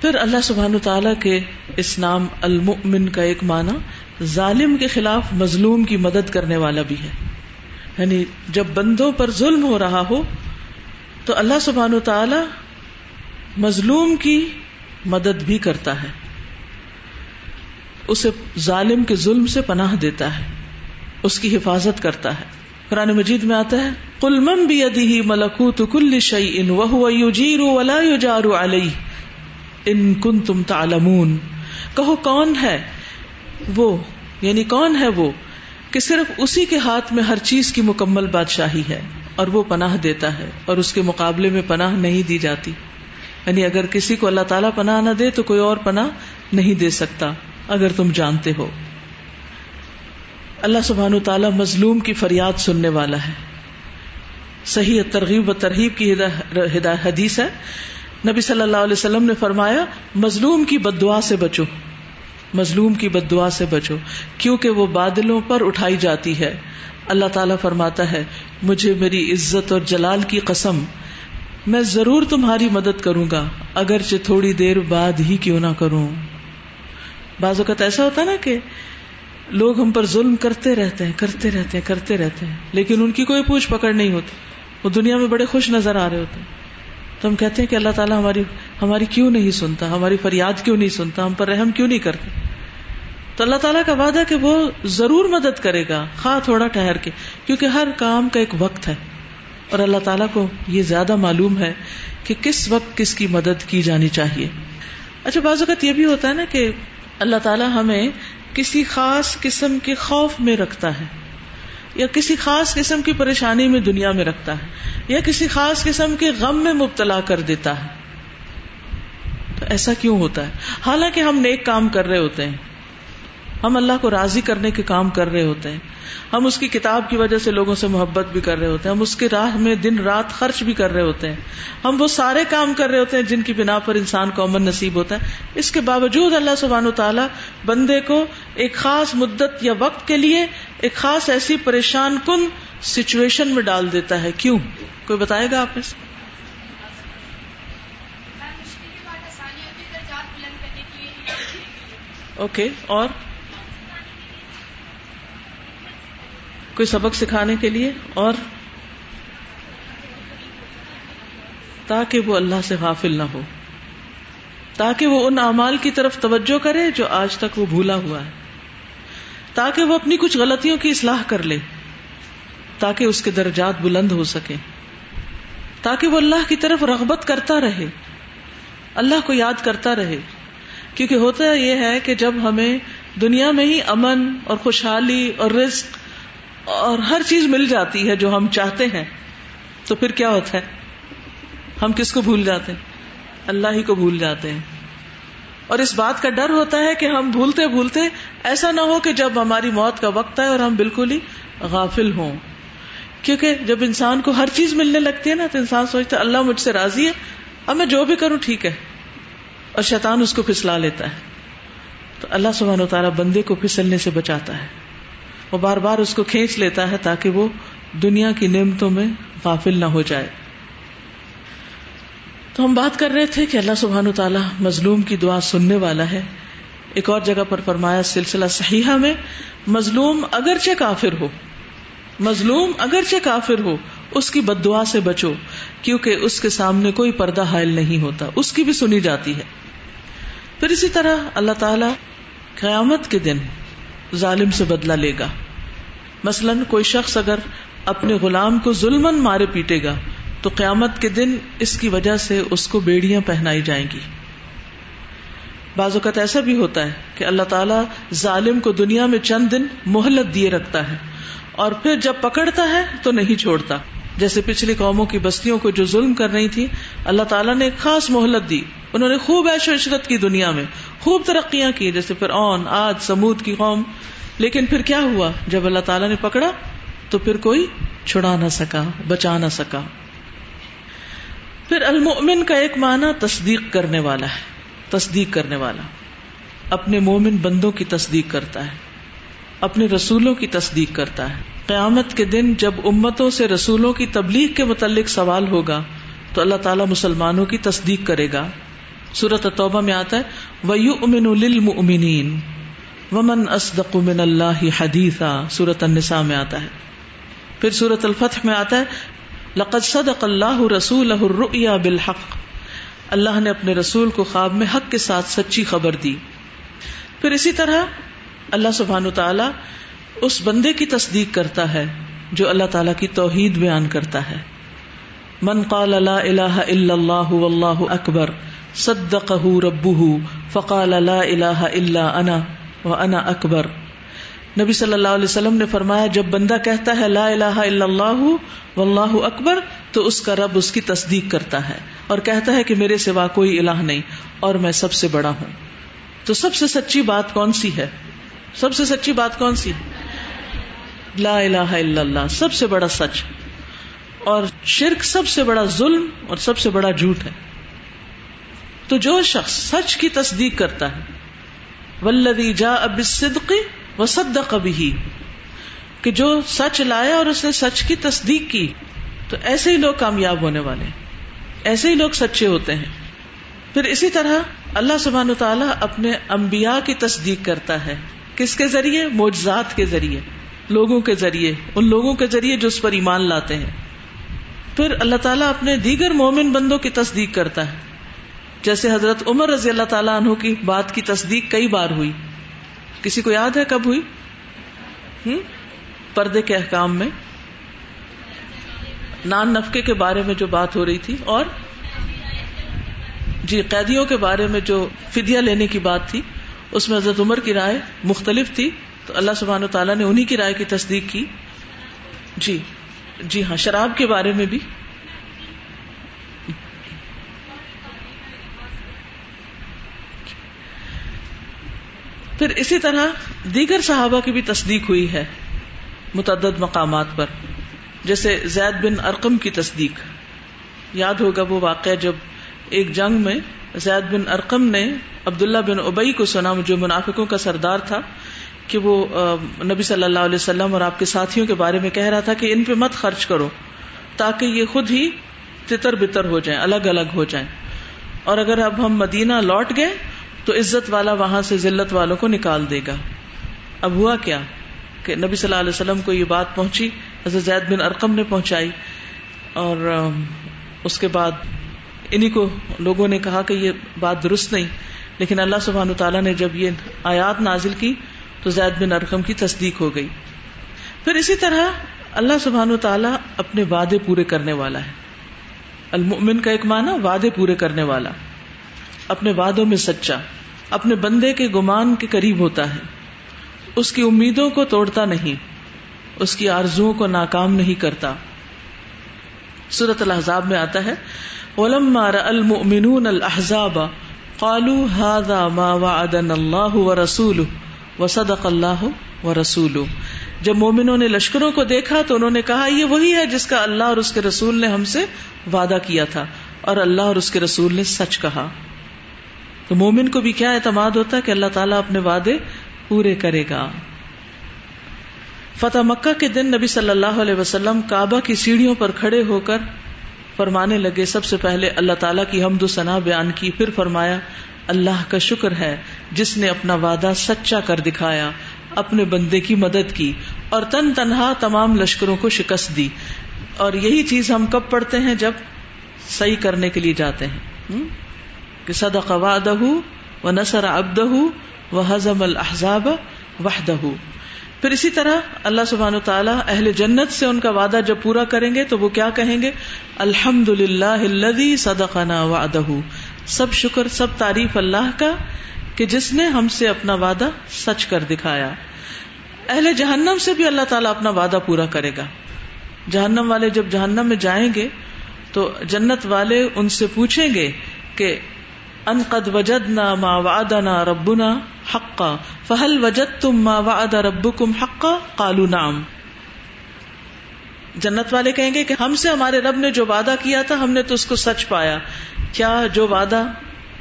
پھر اللہ سبحان تعالی کے اس نام المؤمن کا ایک معنی ظالم کے خلاف مظلوم کی مدد کرنے والا بھی ہے۔ یعنی جب بندوں پر ظلم ہو رہا ہو، تو اللہ سبحان تعالی مظلوم کی مدد بھی کرتا ہے۔ اسے ظالم کے ظلم سے پناہ دیتا ہے، اس کی حفاظت کرتا ہے۔ قرآن مجید میں آتا ہے کل مم بھی ادی ہی ملکوت کل شعی ان وہ جیرو ولا جارو علیہ۔ ان کن تم تالمون کہو کون ہے وہ؟ یعنی کون ہے وہ کہ صرف اسی کے ہاتھ میں ہر چیز کی مکمل بادشاہی ہے اور وہ پناہ دیتا ہے اور اس کے مقابلے میں پناہ نہیں دی جاتی۔ یعنی اگر کسی کو اللہ تعالیٰ پناہ نہ دے تو کوئی اور پناہ نہیں دے سکتا۔ اگر تم جانتے ہو۔ اللہ سبحان تعالیٰ مظلوم کی فریاد سننے والا ہے۔ صحیح ترغیب و ترغیب کی حدیث ہے۔ نبی صلی اللہ علیہ وسلم نے فرمایا، مظلوم کی بد دعا سے بچو۔ مظلوم کی بد دعا سے بچو۔ کیونکہ وہ بادلوں پر اٹھائی جاتی ہے۔ اللہ تعالیٰ فرماتا ہے، مجھے میری عزت اور جلال کی قسم، میں ضرور تمہاری مدد کروں گا، اگرچہ تھوڑی دیر بعد ہی کیوں نہ کروں۔ بعض اوقات ایسا ہوتا ہے نا کہ لوگ ہم پر ظلم کرتے رہتے ہیں، کرتے رہتے ہیں، کرتے رہتے ہیں، لیکن ان کی کوئی پوچھ پکڑ نہیں ہوتی۔ وہ دنیا میں بڑے خوش نظر آ رہے ہوتے ہیں۔ تو ہم کہتے ہیں کہ اللہ تعالیٰ ہماری ہماری کیوں نہیں سنتا؟ ہماری فریاد کیوں نہیں سنتا؟ ہم پر رحم کیوں نہیں کرتا؟ تو اللہ تعالیٰ کا وعدہ کہ وہ ضرور مدد کرے گا، خواہ تھوڑا ٹہر کے، کیونکہ ہر کام کا ایک وقت ہے۔ اور اللہ تعالیٰ کو یہ زیادہ معلوم ہے کہ کس وقت کس کی مدد کی جانی چاہیے۔ اچھا بعض اوقات یہ بھی ہوتا ہے نا کہ اللہ تعالیٰ ہمیں کسی خاص قسم کے خوف میں رکھتا ہے، یا کسی خاص قسم کی پریشانی میں دنیا میں رکھتا ہے، یا کسی خاص قسم کے غم میں مبتلا کر دیتا ہے۔ تو ایسا کیوں ہوتا ہے؟ حالانکہ ہم نیک کام کر رہے ہوتے ہیں۔ ہم اللہ کو راضی کرنے کے کام کر رہے ہوتے ہیں۔ ہم اس کی کتاب کی وجہ سے لوگوں سے محبت بھی کر رہے ہوتے ہیں۔ ہم اس کے راہ میں دن رات خرچ بھی کر رہے ہوتے ہیں۔ ہم وہ سارے کام کر رہے ہوتے ہیں جن کی بنا پر انسان کو امن نصیب ہوتا ہے۔ اس کے باوجود اللہ سبحان و تعالیٰ بندے کو ایک خاص مدت یا وقت کے لیے ایک خاص ایسی پریشان کن سچویشن میں ڈال دیتا ہے۔ کیوں؟ کوئی بتائے گا آپ سے اوکے اور؟ کوئی سبق سکھانے کے لیے اور تاکہ وہ اللہ سے غافل نہ ہو، تاکہ وہ ان اعمال کی طرف توجہ کرے جو آج تک وہ بھولا ہوا ہے، تاکہ وہ اپنی کچھ غلطیوں کی اصلاح کر لے، تاکہ اس کے درجات بلند ہو سکے، تاکہ وہ اللہ کی طرف رغبت کرتا رہے، اللہ کو یاد کرتا رہے۔ کیونکہ ہوتا یہ ہے کہ جب ہمیں دنیا میں ہی امن اور خوشحالی اور رزق اور ہر چیز مل جاتی ہے جو ہم چاہتے ہیں، تو پھر کیا ہوتا ہے؟ ہم کس کو بھول جاتے ہیں؟ اللہ ہی کو بھول جاتے ہیں۔ اور اس بات کا ڈر ہوتا ہے کہ ہم بھولتے بھولتے ایسا نہ ہو کہ جب ہماری موت کا وقت ہے اور ہم بالکل ہی غافل ہوں۔ کیونکہ جب انسان کو ہر چیز ملنے لگتی ہے نا، تو انسان سوچتا ہے اللہ مجھ سے راضی ہے، اب میں جو بھی کروں ٹھیک ہے۔ اور شیطان اس کو پھسلا لیتا ہے۔ تو اللہ سبحانہ و تعالیٰ بندے کو پھسلنے سے بچاتا ہے۔ وہ بار بار اس کو کھینچ لیتا ہے تاکہ وہ دنیا کی نعمتوں میں غافل نہ ہو جائے۔ تو ہم بات کر رہے تھے کہ اللہ سبحان تعالیٰ مظلوم کی دعا سننے والا ہے۔ ایک اور جگہ پر فرمایا سلسلہ صحیحہ میں، مظلوم اگرچہ کافر ہو، مظلوم اگرچہ کافر ہو، اس کی بد دعا سے بچو، کیونکہ اس کے سامنے کوئی پردہ حائل نہیں ہوتا، اس کی بھی سنی جاتی ہے۔ پھر اسی طرح اللہ تعالی قیامت کے دن ظالم سے بدلا لے گا۔ مثلاً کوئی شخص اگر اپنے غلام کو ظلم مارے پیٹے گا، تو قیامت کے دن اس کی وجہ سے اس کو بیڑیاں پہنائی جائیں گی۔ بعض اوقات ایسا بھی ہوتا ہے کہ اللہ تعالیٰ ظالم کو دنیا میں چند دن مہلت دیے رکھتا ہے اور پھر جب پکڑتا ہے تو نہیں چھوڑتا۔ جیسے پچھلی قوموں کی بستیوں کو جو ظلم کر رہی تھی اللہ تعالیٰ نے ایک خاص مہلت دی۔ انہوں نے خوب ایش و عشرت کی دنیا میں، خوب ترقیاں کی، جیسے پھر اون آج سمود کی قوم۔ لیکن پھر کیا ہوا؟ جب اللہ تعالیٰ نے پکڑا، تو پھر کوئی چھڑا نہ سکا، بچا نہ سکا۔ پھر المؤمن کا ایک معنی تصدیق کرنے والا ہے، تصدیق کرنے والا۔ اپنے مومن بندوں کی تصدیق کرتا ہے، اپنے رسولوں کی تصدیق کرتا ہے۔ قیامت کے دن جب امتوں سے رسولوں کی تبلیغ کے متعلق سوال ہوگا، تو اللہ تعالیٰ مسلمانوں کی تصدیق کرے گا۔ سورت توبہ میں آتا ہے ویو امن للمؤمنین ومن اسدق من اللہ حدیثا سورت النساء میں آتا ہے۔ پھر سورت الفتح میں آتا ہے، لقد صدق اللہ رسول الرؤیا بالحق۔ اللہ نے اپنے رسول کو خواب میں حق کے ساتھ سچی خبر دی۔ پھر اسی طرح اللہ سبحان تعالی اس بندے کی تصدیق کرتا ہے، جو اللہ تعالیٰ کی توحید بیان کرتا ہے۔ من قال لا الہ الا اللہ واللہ اکبر صدقہ ربہ فقال لا الہ الا انا وانا اکبر۔ نبی صلی اللہ علیہ وسلم نے فرمایا، جب بندہ کہتا ہے لا الہ الا اللہ واللہ اکبر، تو اس کا رب اس کی تصدیق کرتا ہے اور کہتا ہے کہ میرے سوا کوئی الہ نہیں اور میں سب سے بڑا ہوں۔ تو سب سے سچی بات کون سی ہے؟ سب سے سچی بات کون سی؟ لا الہ الا اللہ، سب سے بڑا سچ۔ اور شرک سب سے بڑا ظلم اور سب سے بڑا جھوٹ ہے۔ تو جو شخص سچ کی تصدیق کرتا ہے ولدی جا اب صدقی و سد کبھی کہ جو سچ لایا اور اس نے سچ کی تصدیق کی، تو ایسے ہی لوگ کامیاب ہونے والے ایسے ہی لوگ سچے ہوتے ہیں۔ پھر اسی طرح اللہ سبحان تعالیٰ اپنے انبیاء کی تصدیق کرتا ہے۔ کس کے ذریعے؟ موجزات کے ذریعے، لوگوں کے ذریعے، ان لوگوں کے ذریعے جو اس پر ایمان لاتے ہیں۔ پھر اللہ تعالیٰ اپنے دیگر مومن بندوں کی تصدیق کرتا ہے۔ جیسے حضرت عمر رضی اللہ تعالیٰ عنہ کی بات کی تصدیق کئی بار ہوئی۔ کسی کو یاد ہے کب ہوئی؟ ہم؟ پردے کے احکام میں۔ نان نفقے کے بارے میں جو بات ہو رہی تھی اور جی قیدیوں کے بارے میں جو فدیہ لینے کی بات تھی، اس میں حضرت عمر کی رائے مختلف تھی۔ تو اللہ سبحان و تعالیٰ نے انہیں کی رائے کی تصدیق کی۔ جی جی ہاں شراب کے بارے میں بھی۔ پھر اسی طرح دیگر صحابہ کی بھی تصدیق ہوئی ہے متعدد مقامات پر۔ جیسے زید بن ارقم کی تصدیق۔ یاد ہوگا وہ واقعہ جب ایک جنگ میں زید بن ارقم نے عبداللہ بن ابئی کو سنا، جو منافقوں کا سردار تھا، کہ وہ نبی صلی اللہ علیہ وسلم اور آپ کے ساتھیوں کے بارے میں کہہ رہا تھا کہ ان پہ مت خرچ کرو، تاکہ یہ خود ہی تتر بتر ہو جائیں، الگ الگ ہو جائیں۔ اور اگر اب ہم مدینہ لوٹ گئے تو عزت والا وہاں سے ذلت والوں کو نکال دے گا۔ اب ہوا کیا کہ نبی صلی اللہ علیہ وسلم کو یہ بات پہنچی، حضرت زید بن ارقم نے پہنچائی اور اس کے بعد انہیں کو لوگوں نے کہا کہ یہ بات درست نہیں، لیکن اللہ سبحان تعالیٰ نے جب یہ آیات نازل کی تو زید بن ارقم کی تصدیق ہو گئی۔ پھر اسی طرح اللہ سبحان تعالیٰ اپنے وعدے پورے کرنے والا ہے۔ المؤمن کا ایک معنی وعدے پورے کرنے والا۔ اپنے وعدوں میں سچا، اپنے بندے کے گمان کے قریب ہوتا ہے۔ اس کی امیدوں کو توڑتا نہیں، اس کی آرزو کو ناکام نہیں کرتا۔ سورت الحضاب میں آتا ہے المؤمنون الحضاب قالو هذا ما وعدنا اللہ و رسول و صدق اللہ و رسول جب مومنوں نے لشکروں کو دیکھا تو انہوں نے کہا، یہ وہی ہے جس کا اللہ اور اس کے رسول نے ہم سے وعدہ کیا تھا اور اللہ اور اس کے رسول نے سچ کہا۔ تو مومن کو بھی کیا اعتماد ہوتا ہے کہ اللہ تعالیٰ اپنے وعدے پورے کرے گا؟ فتح مکہ کے دن نبی صلی اللہ علیہ وسلم کعبہ کی سیڑھیوں پر کھڑے ہو کر فرمانے لگے، سب سے پہلے اللہ تعالیٰ کی حمد و ثنا بیان کی، پھر فرمایا، اللہ کا شکر ہے جس نے اپنا وعدہ سچا کر دکھایا، اپنے بندے کی مدد کی، اور تن تنہا تمام لشکروں کو شکست دی۔ اور یہی چیز ہم کب پڑھتے ہیں؟ جب صحیح کرنے کے لیے جاتے ہیں۔ کہ صدق وعدہ و نصر ابدہ و حزم الحضاب وحدہ پھر اسی طرح اللہ سبحان تعالیٰ اہل جنت سے ان کا وعدہ جب پورا کریں گے تو وہ کیا کہیں گے؟ الحمد للہ صدقنا وعدہ سب شکر، سب تعریف اللہ کا کہ جس نے ہم سے اپنا وعدہ سچ کر دکھایا۔ اہل جہنم سے بھی اللہ تعالیٰ اپنا وعدہ پورا کرے گا۔ جہنم والے جب جہنم میں جائیں گے تو جنت والے ان سے پوچھیں گے کہ ان قد وجد نہ ما وعدنا ربنا حقا فہل وجد تم ما وعد ربکم حقا؟ قالو نام جنت والے کہیں گے کہ ہم سے ہمارے رب نے جو وعدہ کیا تھا، ہم نے تو اس کو سچ پایا۔ کیا جو وعدہ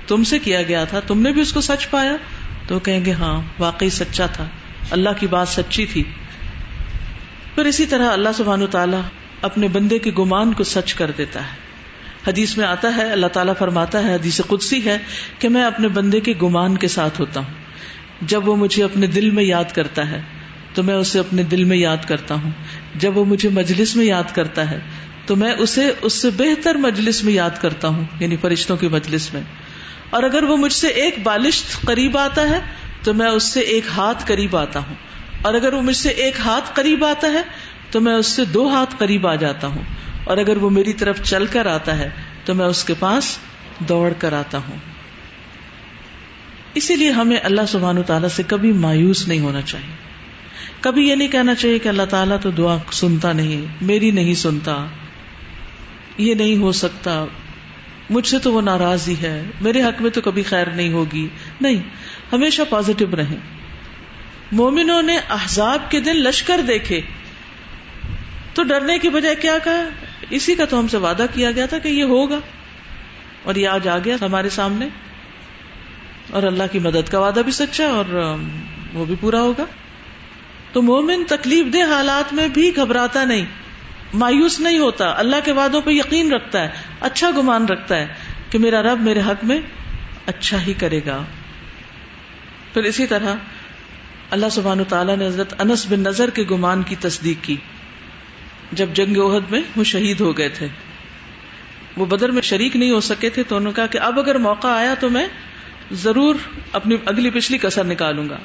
تم سے کیا گیا تھا، تم نے بھی اس کو سچ پایا؟ تو کہیں گے ہاں واقعی سچا تھا۔ اللہ کی بات سچی تھی۔ پھر اسی طرح اللہ سبحان تعالیٰ اپنے بندے کے گمان کو سچ کر دیتا ہے۔ حدیث میں آتا ہے، اللہ تعالیٰ فرماتا ہے، حدیث قدسی ہے کہ میں اپنے بندے کے گمان کے ساتھ ہوتا ہوں۔ جب وہ مجھے اپنے دل میں یاد کرتا ہے، تو میں اسے اپنے دل میں یاد کرتا ہوں۔ جب وہ مجھے مجلس میں یاد کرتا ہے، تو میں اسے اس سے بہتر مجلس میں یاد کرتا ہوں یعنی فرشتوں کی مجلس میں۔ اور اگر وہ مجھ سے ایک بالشت قریب آتا ہے، تو میں اس سے ایک ہاتھ قریب آتا ہوں۔ اور اگر وہ مجھ سے ایک ہاتھ قریب آتا ہے، تو میں اس سے دو ہاتھ قریب آ جاتا ہوں۔ اور اگر وہ میری طرف چل کر آتا ہے تو میں اس کے پاس دوڑ کر آتا ہوں۔ اسی لیے ہمیں اللہ سبحان تعالیٰ سے کبھی مایوس نہیں ہونا چاہیے۔ کبھی یہ نہیں کہنا چاہیے کہ اللہ تعالیٰ تو دعا سنتا نہیں، میری نہیں سنتا، یہ نہیں ہو سکتا، مجھ سے تو وہ ناراض ہی ہے، میرے حق میں تو کبھی خیر نہیں ہوگی۔ نہیں، ہمیشہ پازیٹو رہیں۔ مومنوں نے احزاب کے دن لشکر دیکھے۔ تو ڈرنے کی بجائے کیا کہا؟ اسی کا تو ہم سے وعدہ کیا گیا تھا کہ یہ ہوگا اور یہ آج آ گیا ہمارے سامنے اور اللہ کی مدد کا وعدہ بھی سچا اور وہ بھی پورا ہوگا تو مومن تکلیف دہ حالات میں بھی گھبراتا نہیں، مایوس نہیں ہوتا، اللہ کے وعدوں پہ یقین رکھتا ہے اچھا گمان رکھتا ہے کہ میرا رب میرے حق میں اچھا ہی کرے گا۔ پھر اسی طرح اللہ سبحان تعالیٰ نے حضرت انس بن نظر کے گمان کی تصدیق کی۔ جب جنگ عہد میں وہ شہید ہو گئے تھے۔ وہ بدر میں شریک نہیں ہو سکے تھے تو انہوں نے کہا کہ اب اگر موقع آیا تو میں ضرور اپنی اگلی پچھلی کسر نکالوں گا۔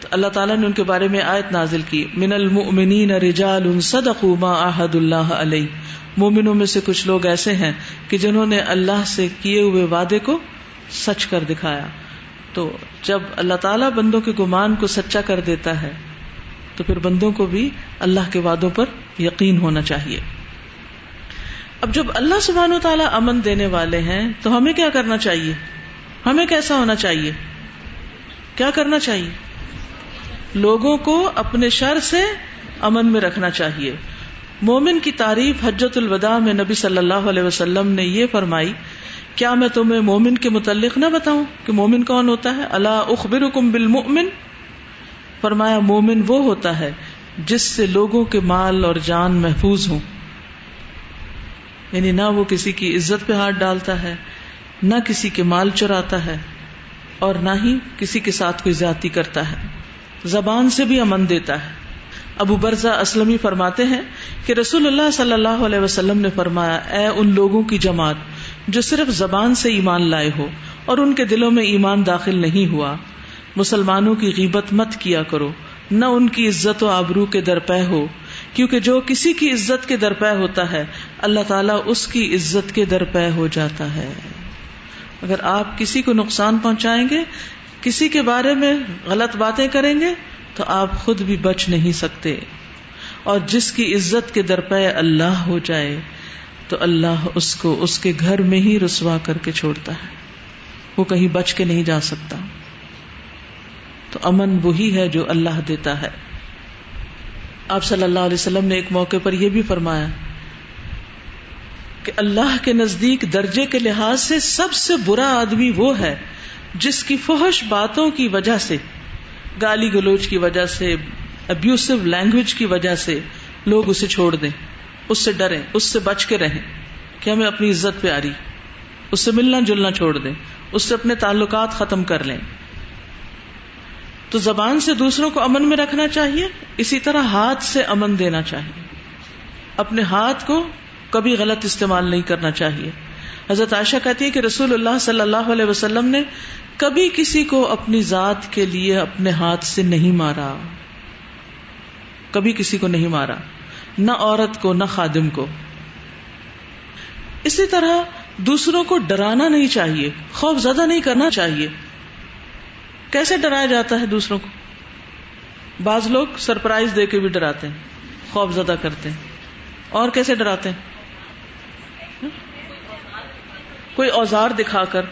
تو اللہ تعالیٰ نے ان کے بارے میں آیت نازل کی۔ من المؤمنین رجال صدقوا ما عہد اللہ علیہ مومنوں میں سے کچھ لوگ ایسے ہیں کہ جنہوں نے اللہ سے کیے ہوئے وعدے کو سچ کر دکھایا۔ تو جب اللہ تعالیٰ بندوں کے گمان کو سچا کر دیتا ہے تو پھر بندوں کو بھی اللہ کے وعدوں پر یقین ہونا چاہیے۔ اب جب اللہ سبحان و تعالیٰ امن دینے والے ہیں تو ہمیں کیا کرنا چاہیے؟ ہمیں کیسا ہونا چاہیے؟ کیا کرنا چاہیے؟ لوگوں کو اپنے شر سے امن میں رکھنا چاہیے۔ مومن کی تعریف حجت الوداع میں نبی صلی اللہ علیہ وسلم نے یہ فرمائی، کیا میں تمہیں مومن کے متعلق نہ بتاؤں کہ مومن کون ہوتا ہے؟ اللہ اخبر بالمؤمن فرمایا، مومن وہ ہوتا ہے جس سے لوگوں کے مال اور جان محفوظ ہوں۔ یعنی نہ وہ کسی کی عزت پہ ہاتھ ڈالتا ہے، نہ کسی کے مال چراتا ہے اور نہ ہی کسی کے ساتھ کوئی زیادتی کرتا ہے۔ زبان سے بھی امن دیتا ہے۔ ابو برزا اسلم فرماتے ہیں کہ رسول اللہ صلی اللہ علیہ وسلم نے فرمایا، اے ان لوگوں کی جماعت جو صرف زبان سے ایمان لائے ہو اور ان کے دلوں میں ایمان داخل نہیں ہوا مسلمانوں کی غیبت مت کیا کرو، نہ ان کی عزت و آبرو کے درپے ہو، کیونکہ جو کسی کی عزت کے درپے ہوتا ہے، اللہ تعالیٰ اس کی عزت کے درپے ہو جاتا ہے۔ اگر آپ کسی کو نقصان پہنچائیں گے، کسی کے بارے میں غلط باتیں کریں گے، تو آپ خود بھی بچ نہیں سکتے۔ اور جس کی عزت کے درپے اللہ ہو جائے، تو اللہ اس کو اس کے گھر میں ہی رسوا کر کے چھوڑتا ہے۔ وہ کہیں بچ کے نہیں جا سکتا۔ تو امن وہی ہے جو اللہ دیتا ہے۔ آپ صلی اللہ علیہ وسلم نے ایک موقع پر یہ بھی فرمایا کہ اللہ کے نزدیک درجے کے لحاظ سے سب سے برا آدمی وہ ہے جس کی فحش باتوں کی وجہ سے، گالی گلوچ کی وجہ سے ابیوسو لینگویج کی وجہ سے لوگ اسے چھوڑ دیں، اس سے ڈریں، اس سے بچ کے رہیں۔ کہ ہمیں اپنی عزت پہ آ رہی اس سے ملنا جلنا چھوڑ دیں، اس سے اپنے تعلقات ختم کر لیں۔ تو زبان سے دوسروں کو امن میں رکھنا چاہیے، اسی طرح ہاتھ سے امن دینا چاہیے۔ اپنے ہاتھ کو کبھی غلط استعمال نہیں کرنا چاہیے۔ حضرت عائشہ کہتی ہے کہ رسول اللہ صلی اللہ علیہ وسلم نے کبھی کسی کو اپنی ذات کے لیے اپنے ہاتھ سے نہیں مارا۔ کبھی کسی کو نہیں مارا۔ نہ عورت کو، نہ خادم کو۔ اسی طرح دوسروں کو ڈرانا نہیں چاہیے، خوف زدہ نہیں کرنا چاہیے۔ کیسے ڈرایا جاتا ہے دوسروں کو؟ بعض لوگ سرپرائز دے کے بھی ڈراتے ہیں، خوف زدہ کرتے ہیں۔ اور کیسے ڈراتے ہیں؟ کوئی اوزار دکھا کر۔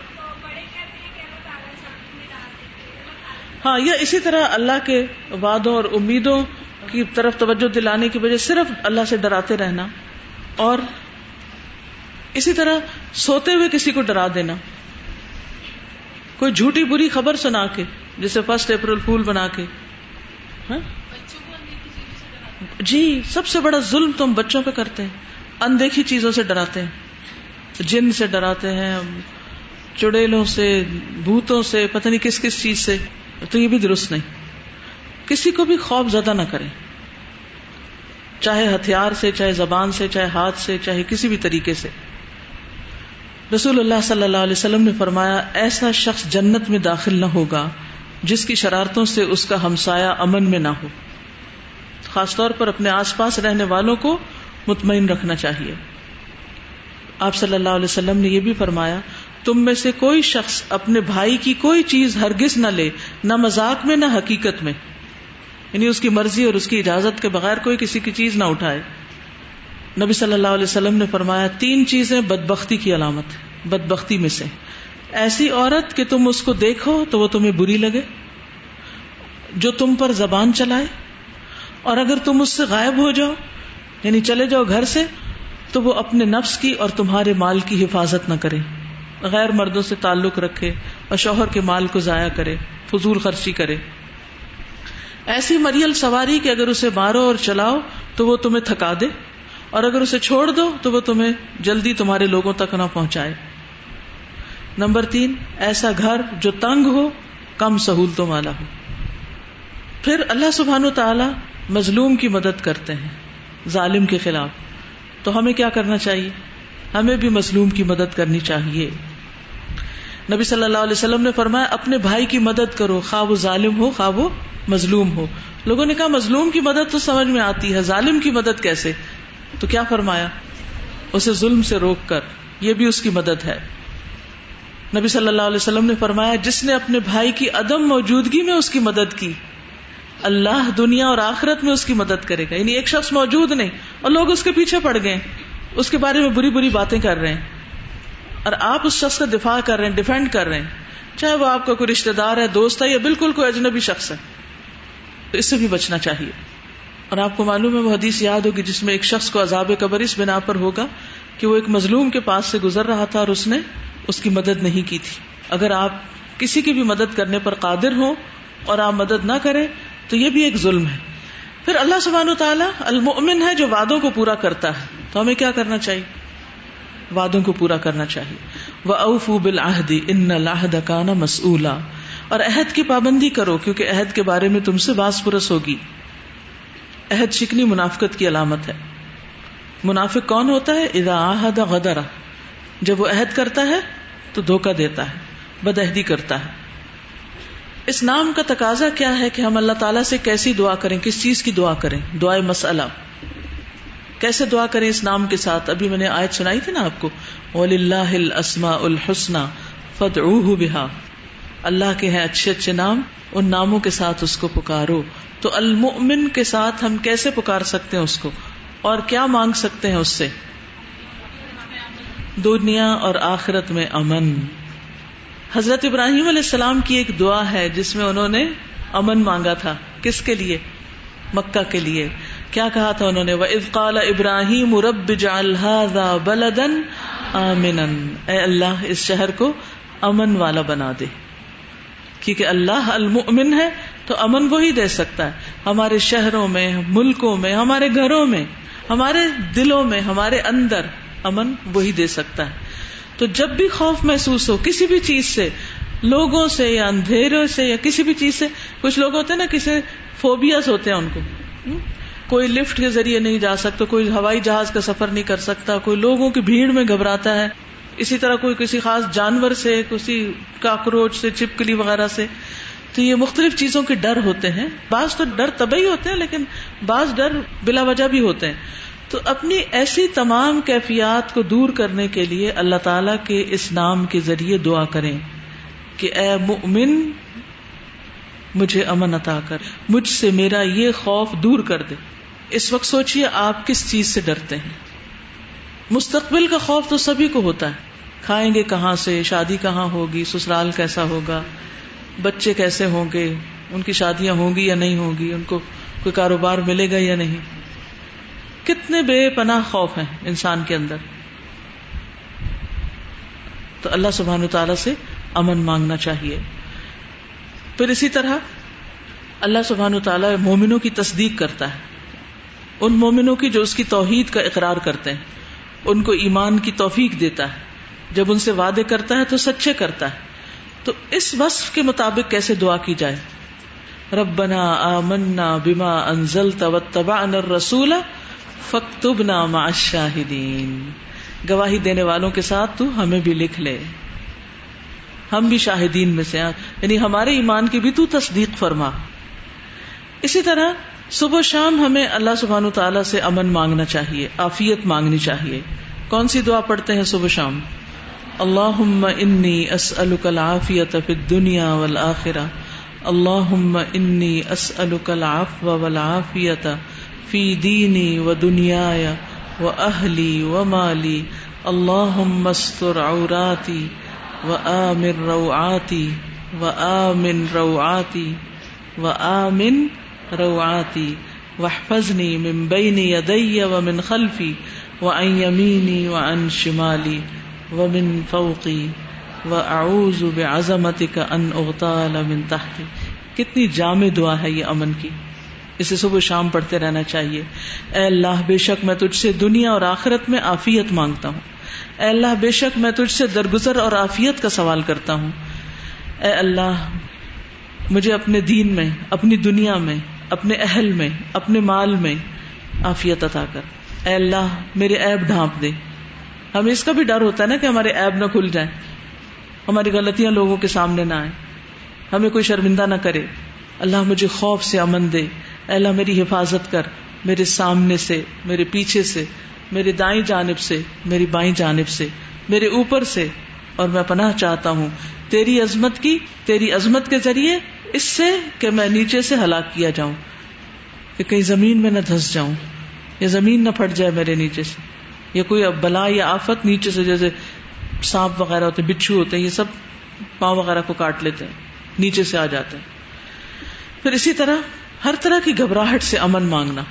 ہاں یا اسی طرح اللہ کے وعدوں اور امیدوں کی طرف توجہ دلانے کی وجہ صرف اللہ سے ڈراتے رہنا اور اسی طرح سوتے ہوئے کسی کو ڈرا دینا۔ کوئی جھوٹی بری خبر سنا کے جسے فرسٹ اپریل پھول بنا کے۔ ہاں؟ جی سب سے بڑا ظلم تم بچوں پہ کرتے ہیں۔ اندیکھی چیزوں سے ڈراتے ہیں۔ جن سے ڈراتے ہیں، چڑیلوں سے، بھوتوں سے، پتہ نہیں کس کس چیز سے۔ تو یہ بھی درست نہیں۔ کسی کو بھی خوف زدہ نہ کریں۔ چاہے ہتھیار سے، چاہے زبان سے، چاہے ہاتھ سے، چاہے کسی بھی طریقے سے۔ رسول اللہ صلی اللہ علیہ وسلم نے فرمایا، ایسا شخص جنت میں داخل نہ ہوگا جس کی شرارتوں سے اس کا ہمسایا امن میں نہ ہو۔ خاص طور پر اپنے آس پاس رہنے والوں کو مطمئن رکھنا چاہیے۔ آپ صلی اللہ علیہ وسلم نے یہ بھی فرمایا، تم میں سے کوئی شخص اپنے بھائی کی کوئی چیز ہرگز نہ لے، نہ مذاق میں، نہ حقیقت میں۔ یعنی اس کی مرضی اور اس کی اجازت کے بغیر کوئی کسی کی چیز نہ اٹھائے۔ نبی صلی اللہ علیہ وسلم نے فرمایا، تین چیزیں بدبختی کی علامت بدبختی میں سے۔ ایسی عورت کہ تم اس کو دیکھو تو وہ تمہیں بری لگے، جو تم پر زبان چلائے۔ اور اگر تم اس سے غائب ہو جاؤ یعنی چلے جاؤ گھر سے، تو وہ اپنے نفس کی اور تمہارے مال کی حفاظت نہ کرے۔ غیر مردوں سے تعلق رکھے اور شوہر کے مال کو ضائع کرے، فضول خرچی کرے۔ ایسی مریل سواری کہ اگر اسے مارو اور چلاؤ تو وہ تمہیں تھکا دے۔ اور اگر اسے چھوڑ دو تو وہ تمہیں جلدی تمہارے لوگوں تک نہ پہنچائے۔ نمبر تین، ایسا گھر جو تنگ ہو، کم سہولتوں والا ہو۔ پھر اللہ سبحان و تعالی مظلوم کی مدد کرتے ہیں، ظالم کے خلاف۔ تو ہمیں کیا کرنا چاہیے؟ ہمیں بھی مظلوم کی مدد کرنی چاہیے۔ نبی صلی اللہ علیہ وسلم نے فرمایا، اپنے بھائی کی مدد کرو خواب وہ ظالم ہو خواب وہ مظلوم ہو۔ لوگوں نے کہا، مظلوم کی مدد تو سمجھ میں آتی ہے، ظالم کی مدد کیسے؟ تو کیا فرمایا؟ اسے ظلم سے روک کر، یہ بھی اس کی مدد ہے۔ نبی صلی اللہ علیہ وسلم نے فرمایا، جس نے اپنے بھائی کی عدم موجودگی میں اس کی مدد کی، اللہ دنیا اور آخرت میں اس کی مدد کرے گا۔ یعنی ایک شخص موجود نہیں، اور لوگ اس کے پیچھے پڑ گئے۔ اس کے بارے میں بری بری باتیں کر رہے ہیں۔ اور آپ اس شخص کا دفاع کر رہے ہیں ڈیفینڈ کر رہے ہیں۔ چاہے وہ آپ کا کوئی رشتے دار ہے، دوست ہے، یا بالکل کوئی اجنبی شخص ہے، تو اس سے بھی بچنا چاہیے۔ اور آپ کو معلوم ہے وہ حدیث یاد ہوگی جس میں ایک شخص کو عذاب قبر اس بنا پر ہوگا کہ وہ ایک مظلوم کے پاس سے گزر رہا تھا اور اس نے اس کی مدد نہیں کی تھی۔ اگر آپ کسی کی بھی مدد کرنے پر قادر ہوں اور آپ مدد نہ کریں تو یہ بھی ایک ظلم ہے۔ پھر اللہ سبحانہ و تعالیٰ المؤمن ہے جو وعدوں کو پورا کرتا ہے۔ تو ہمیں کیا کرنا چاہیے؟ وعدوں کو پورا کرنا چاہیے۔ وہ اوف بالعہدی ان لاہد کانا مسولہ اور عہد کی پابندی کرو کیونکہ عہد کے بارے میں تم سے باس پرس ہوگی۔ عہد شکنی منافقت کی علامت ہے۔ منافق کون ہوتا ہے؟ اذا عہد غدرہ۔ جب وہ عہد کرتا ہے تو دھوکا دیتا ہے بدہدی کرتا ہے۔ اس نام کا تقاضا کیا ہے کہ ہم اللہ تعالیٰ سے کیسی دعا کریں؟ کس چیز کی دعا کریں؟ دعائیں مسئلہ۔ کیسے دعا کریں اس نام کے ساتھ؟ ابھی میں نے آیت سنائی تھی نا آپ کو۔ اللہ السما الحسن فت بہا اللہ کے ہیں اچھے اچھے نام، ان ناموں کے ساتھ اس کو پکارو۔ تو المؤمن کے ساتھ ہم کیسے پکار سکتے ہیں اس کو؟ اور کیا مانگ سکتے ہیں اس سے؟ دنیا اور آخرت میں امن۔ حضرت ابراہیم علیہ السلام کی ایک دعا ہے، جس میں انہوں نے امن مانگا تھا۔ کس کے لیے؟ مکہ کے لیے۔ کیا کہا تھا انہوں نے؟ وہ افقال ابراہیم رب بلدن آمن اے اللہ، اس شہر کو امن والا بنا دے۔ کیونکہ اللہ المؤمن ہے تو امن وہی دے سکتا ہے۔ ہمارے شہروں میں، ملکوں میں، ہمارے گھروں میں، ہمارے دلوں میں، ہمارے اندر امن وہی دے سکتا ہے۔ تو جب بھی خوف محسوس ہو کسی بھی چیز سے، لوگوں سے یا اندھیروں سے یا کسی بھی چیز سے، کچھ لوگ ہوتے ہیں نا کسی فوبیاز ہوتے ہیں ان کو۔ کوئی لفٹ کے ذریعے نہیں جا سکتا، کوئی ہوائی جہاز کا سفر نہیں کر سکتا، کوئی لوگوں کی بھیڑ میں گھبراتا ہے۔ اسی طرح کوئی کسی خاص جانور سے، کسی کاکروچ سے، چپکلی وغیرہ سے، تو یہ مختلف چیزوں کے ڈر ہوتے ہیں۔ بعض تو ڈر طبی ہوتے ہیں، لیکن بعض ڈر بلا وجہ بھی ہوتے ہیں۔ تو اپنی ایسی تمام کیفیات کو دور کرنے کے لیے اللہ تعالی کے اس نام کے ذریعے دعا کریں کہ اے مؤمن، مجھے امن عطا کر، مجھ سے میرا یہ خوف دور کر دے۔ اس وقت سوچئے آپ کس چیز سے ڈرتے ہیں۔ مستقبل کا خوف تو سبھی کو ہوتا ہے۔ کھائیں گے کہاں سے؟ شادی کہاں ہوگی؟ سسرال کیسا ہوگا؟ بچے کیسے ہوں گے؟ ان کی شادیاں ہوں گی یا نہیں ہوں گی؟ ان کو کوئی کاروبار ملے گا یا نہیں؟ کتنے بے پناہ خوف ہیں انسان کے اندر۔ تو اللہ سبحان تعالی سے امن مانگنا چاہیے۔ پھر اسی طرح اللہ سبحان تعالیٰ مومنوں کی تصدیق کرتا ہے۔ ان مومنوں کی جو اس کی توحید کا اقرار کرتے ہیں، ان کو ایمان کی توفیق دیتا ہے۔ جب ان سے وعدے کرتا ہے تو سچے کرتا ہے۔ تو اس وصف کے مطابق کیسے دعا کی جائے؟ ربنا آمنا بما انزلت واتبعنا الرسول فاکتبنا مع الشاہدین۔ گواہی دینے والوں کے ساتھ تو ہمیں بھی لکھ لے۔ ہم بھی شاہدین میں سے یعنی ہمارے ایمان کی بھی تو تصدیق فرما۔ اسی طرح صبح شام ہمیں اللہ سبحان تعالیٰ سے امن مانگنا چاہیے آفیت مانگنی چاہیے۔ کون سی دعا پڑھتے ہیں صبح شام؟ اللہ انی اسألک العافیت فی الدنیا والآخرہ اللہ انی اسألک العفو والعافیت فی دینی و دنیا و اہلی و مالی اللہ مستر عوراتی و آمن روعاتی و آمن و آمن من بین یدی و من خلفی و عن یمینی و فوقی و اعوذ بعظمتک ان اغتال من تحتی کتنی جامع دعا ہے یہ امن کی۔ اسے صبح شام پڑھتے رہنا چاہیے۔ اے اللہ، بے شک میں تجھ سے دنیا اور آخرت میں آفیت مانگتا ہوں۔ اے اللہ، بے شک میں تجھ سے درگزر اور آفیت کا سوال کرتا ہوں۔ اے اللہ، مجھے اپنے دین میں، اپنی دنیا میں، اپنے اہل میں، اپنے مال میں آفیت عطا کر۔ اے اللہ، میرے ایب ڈھانپ دے۔ ہمیں اس کا بھی ڈر ہوتا ہے نا کہ ہمارے ایب نہ کھل جائیں، ہماری غلطیاں لوگوں کے سامنے نہ آئے ہمیں کوئی شرمندہ نہ کرے۔ اللہ مجھے خوف سے امن دے۔ اللہ میری حفاظت کر۔ میرے سامنے سے، میرے پیچھے سے، میرے دائیں جانب سے، میری بائیں جانب سے، میرے اوپر سے۔ اور میں پناہ چاہتا ہوں، تیری عظمت کی، تیری عظمت کے ذریعے اس سے کہ میں نیچے سے ہلاک کیا جاؤں۔ کہ کہیں زمین میں نہ دھس جاؤں، یا زمین نہ پھٹ جائے میرے نیچے سے۔ یا کوئی بلا یا آفت نیچے سے جیسے سانپ وغیرہ ہوتے ہیں، بچھو ہوتے ہیں، یہ سب پاؤں وغیرہ کو کاٹ لیتے ہیں، نیچے سے آ جاتے ہیں۔ پھر اسی طرح ہر طرح کی گھبراہٹ سے امن مانگنا۔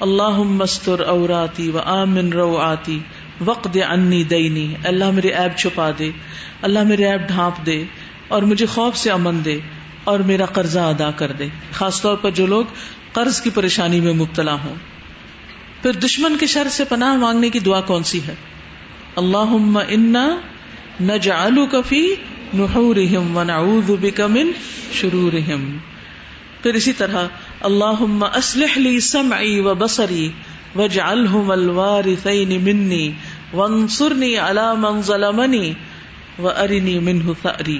اللہ مستر اوراتی و آمن رو آتی وقت انی دینی، اللہ میرے ایب چھپا دے، اللہ میرے ایب ڈھانپ دے اور مجھے خوف سے امن دے اور میرا قرضہ ادا کر دے۔ خاص طور پر جو لوگ قرض کی پریشانی میں مبتلا ہوں۔ پھر دشمن کے شر سے پناہ مانگنے کی دعا کون سی ہے؟ اللہ انا نجعلک کفی نحورہم ونعوذ بک من شرورہم۔ پھر اسی طرح اللہ اسلح لی سمعی و بصری وجعلہم الوارثین منی وانصرنی علی من ظلمنی و ارنی منہ ثأری۔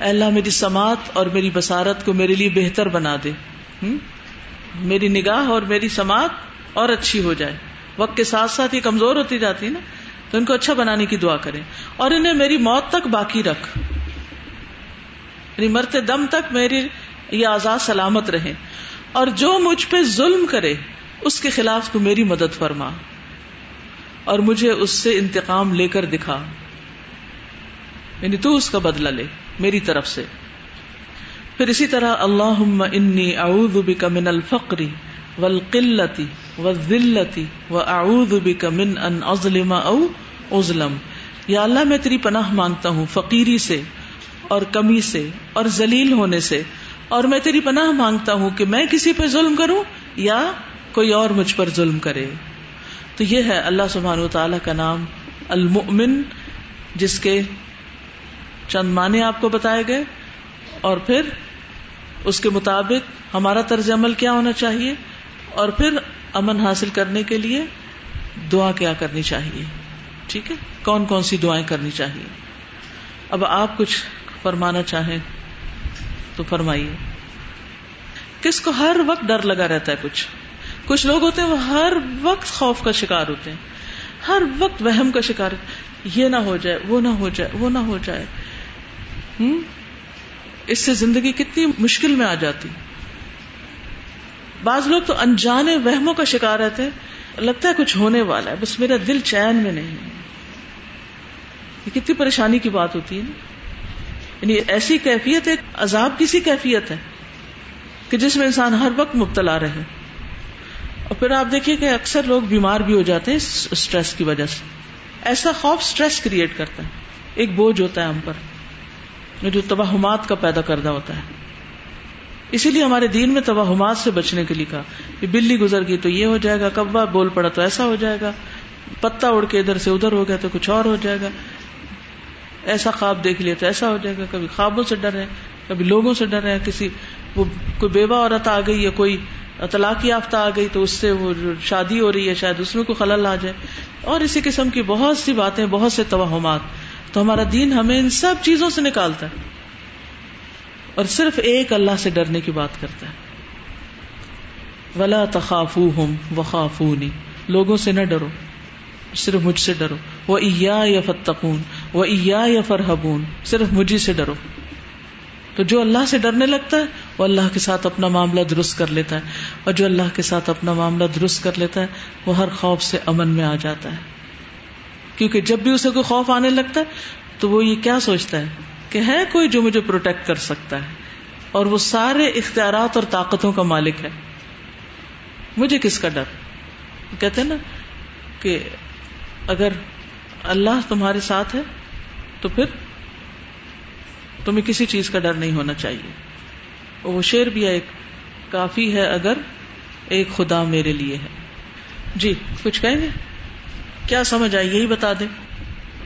اے اللہ، میری سماعت اور میری بصارت کو میرے لیے بہتر بنا دے۔ میری نگاہ اور میری سماعت اور اچھی ہو جائے۔ وقت کے ساتھ ساتھ یہ کمزور ہوتی جاتی نا، تو ان کو اچھا بنانے کی دعا کریں۔ اور انہیں میری موت تک باقی رکھ۔ یعنی مرتے دم تک میری یہ آزاد سلامت رہے۔ اور جو مجھ پہ ظلم کرے، اس کے خلاف تو میری مدد فرما۔ اور مجھے اس سے انتقام لے کر دکھا۔ یعنی تو اس کا بدلہ لے، میری طرف سے۔ پھر اسی طرح اللہ انی اعوذ بک من الفقری والقلتی۔ والذلتی واعوذ بک من ان اظلم او اظلم یا اللہ، میں تیری پناہ مانگتا ہوں فقیری سے اور کمی سے اور ذلیل ہونے سے۔ اور میں تیری پناہ مانگتا ہوں کہ میں کسی پہ ظلم کروں یا کوئی اور مجھ پر ظلم کرے۔ تو یہ ہے اللہ سبحان و تعالی کا نام، المؤمن، جس کے چند معنی آپ کو بتائے گئے۔ اور پھر اس کے مطابق ہمارا طرز عمل کیا ہونا چاہیے۔ اور پھر امن حاصل کرنے کے لیے دعا کیا کرنی چاہیے؟ ٹھیک ہے؟ کون کون سی دعائیں کرنی چاہیے؟ اب آپ کچھ فرمانا چاہیں تو فرمائیے۔ کس کو ہر وقت ڈر لگا رہتا ہے کچھ؟ کچھ لوگ ہوتے ہیں وہ ہر وقت خوف کا شکار ہوتے ہیں۔ ہر وقت وہم کا شکار یہ نہ ہو جائے، وہ نہ ہو جائے، وہ نہ ہو جائے۔ ہوں اس سے زندگی کتنی مشکل میں آ جاتی۔ بعض لوگ تو انجانے وہموں کا شکار رہتے ہیں، لگتا ہے کچھ ہونے والا ہے، بس میرا دل چین میں نہیں ہے۔ یہ کتنی پریشانی کی بات ہوتی ہے نا؟ یعنی ایسی کیفیت ایک عذاب کی سی کیفیت ہے کہ جس میں انسان ہر وقت مبتلا رہے۔ اور پھر آپ دیکھیے کہ اکثر لوگ بیمار بھی ہو جاتے ہیں اسٹریس کی وجہ سے۔ ایسا خوف اسٹریس کریٹ کرتا ہے۔ ایک بوجھ ہوتا ہے ہم پر، جو توہمات کا پیدا کردہ ہوتا ہے۔ اسی لیے ہمارے دین میں توہمات سے بچنے کے لیے کہا کہ بلی گزر گئی تو یہ ہو جائے گا، کبا بول پڑا تو ایسا ہو جائے گا، پتا اڑ کے ادھر سے ادھر ہو گیا تو کچھ اور ہو جائے گا۔ ایسا خواب دیکھ لیا تو ایسا ہو جائے گا، کبھی خوابوں سے ڈر رہے کبھی لوگوں سے ڈر رہے کسی وہ کوئی بیوہ عورت آ گئی یا کوئی طلاق یافتہ آ گئی تو اس سے وہ شادی ہو رہی ہے، شاید اس میں کوئی خلل آ جائے۔ اور اسی قسم کی بہت سی باتیں، بہت سے توہمات۔ تو ہمارا دین ہمیں ان سب چیزوں سے نکالتا ہے۔ اور صرف ایک اللہ سے ڈرنے کی بات کرتا ہے۔ ولا تخاف ہوں وخافونی لوگوں سے نہ ڈرو، صرف مجھ سے ڈرو۔ وہ یا فتقون وہ یا فرحبون صرف مجھے سے ڈرو۔ تو جو اللہ سے ڈرنے لگتا ہے، وہ اللہ کے ساتھ اپنا معاملہ درست کر لیتا ہے۔ اور جو اللہ کے ساتھ اپنا معاملہ درست کر لیتا ہے، وہ ہر خوف سے امن میں آ جاتا ہے۔ کیونکہ جب بھی اسے کوئی خوف آنے لگتا ہے، تو وہ یہ کیا سوچتا ہے؟ کہ ہے کوئی جو مجھے پروٹیکٹ کر سکتا ہے اور وہ سارے اختیارات اور طاقتوں کا مالک ہے۔ مجھے کس کا ڈر؟ کہتے ہیں نا کہ اگر اللہ تمہارے ساتھ ہے تو پھر تمہیں کسی چیز کا ڈر نہیں ہونا چاہیے۔ وہ شیر بھی ایک کافی ہے اگر ایک خدا میرے لیے ہے۔ جی کچھ کہیں گے؟ کیا سمجھ آئی؟ یہی بتا دیں۔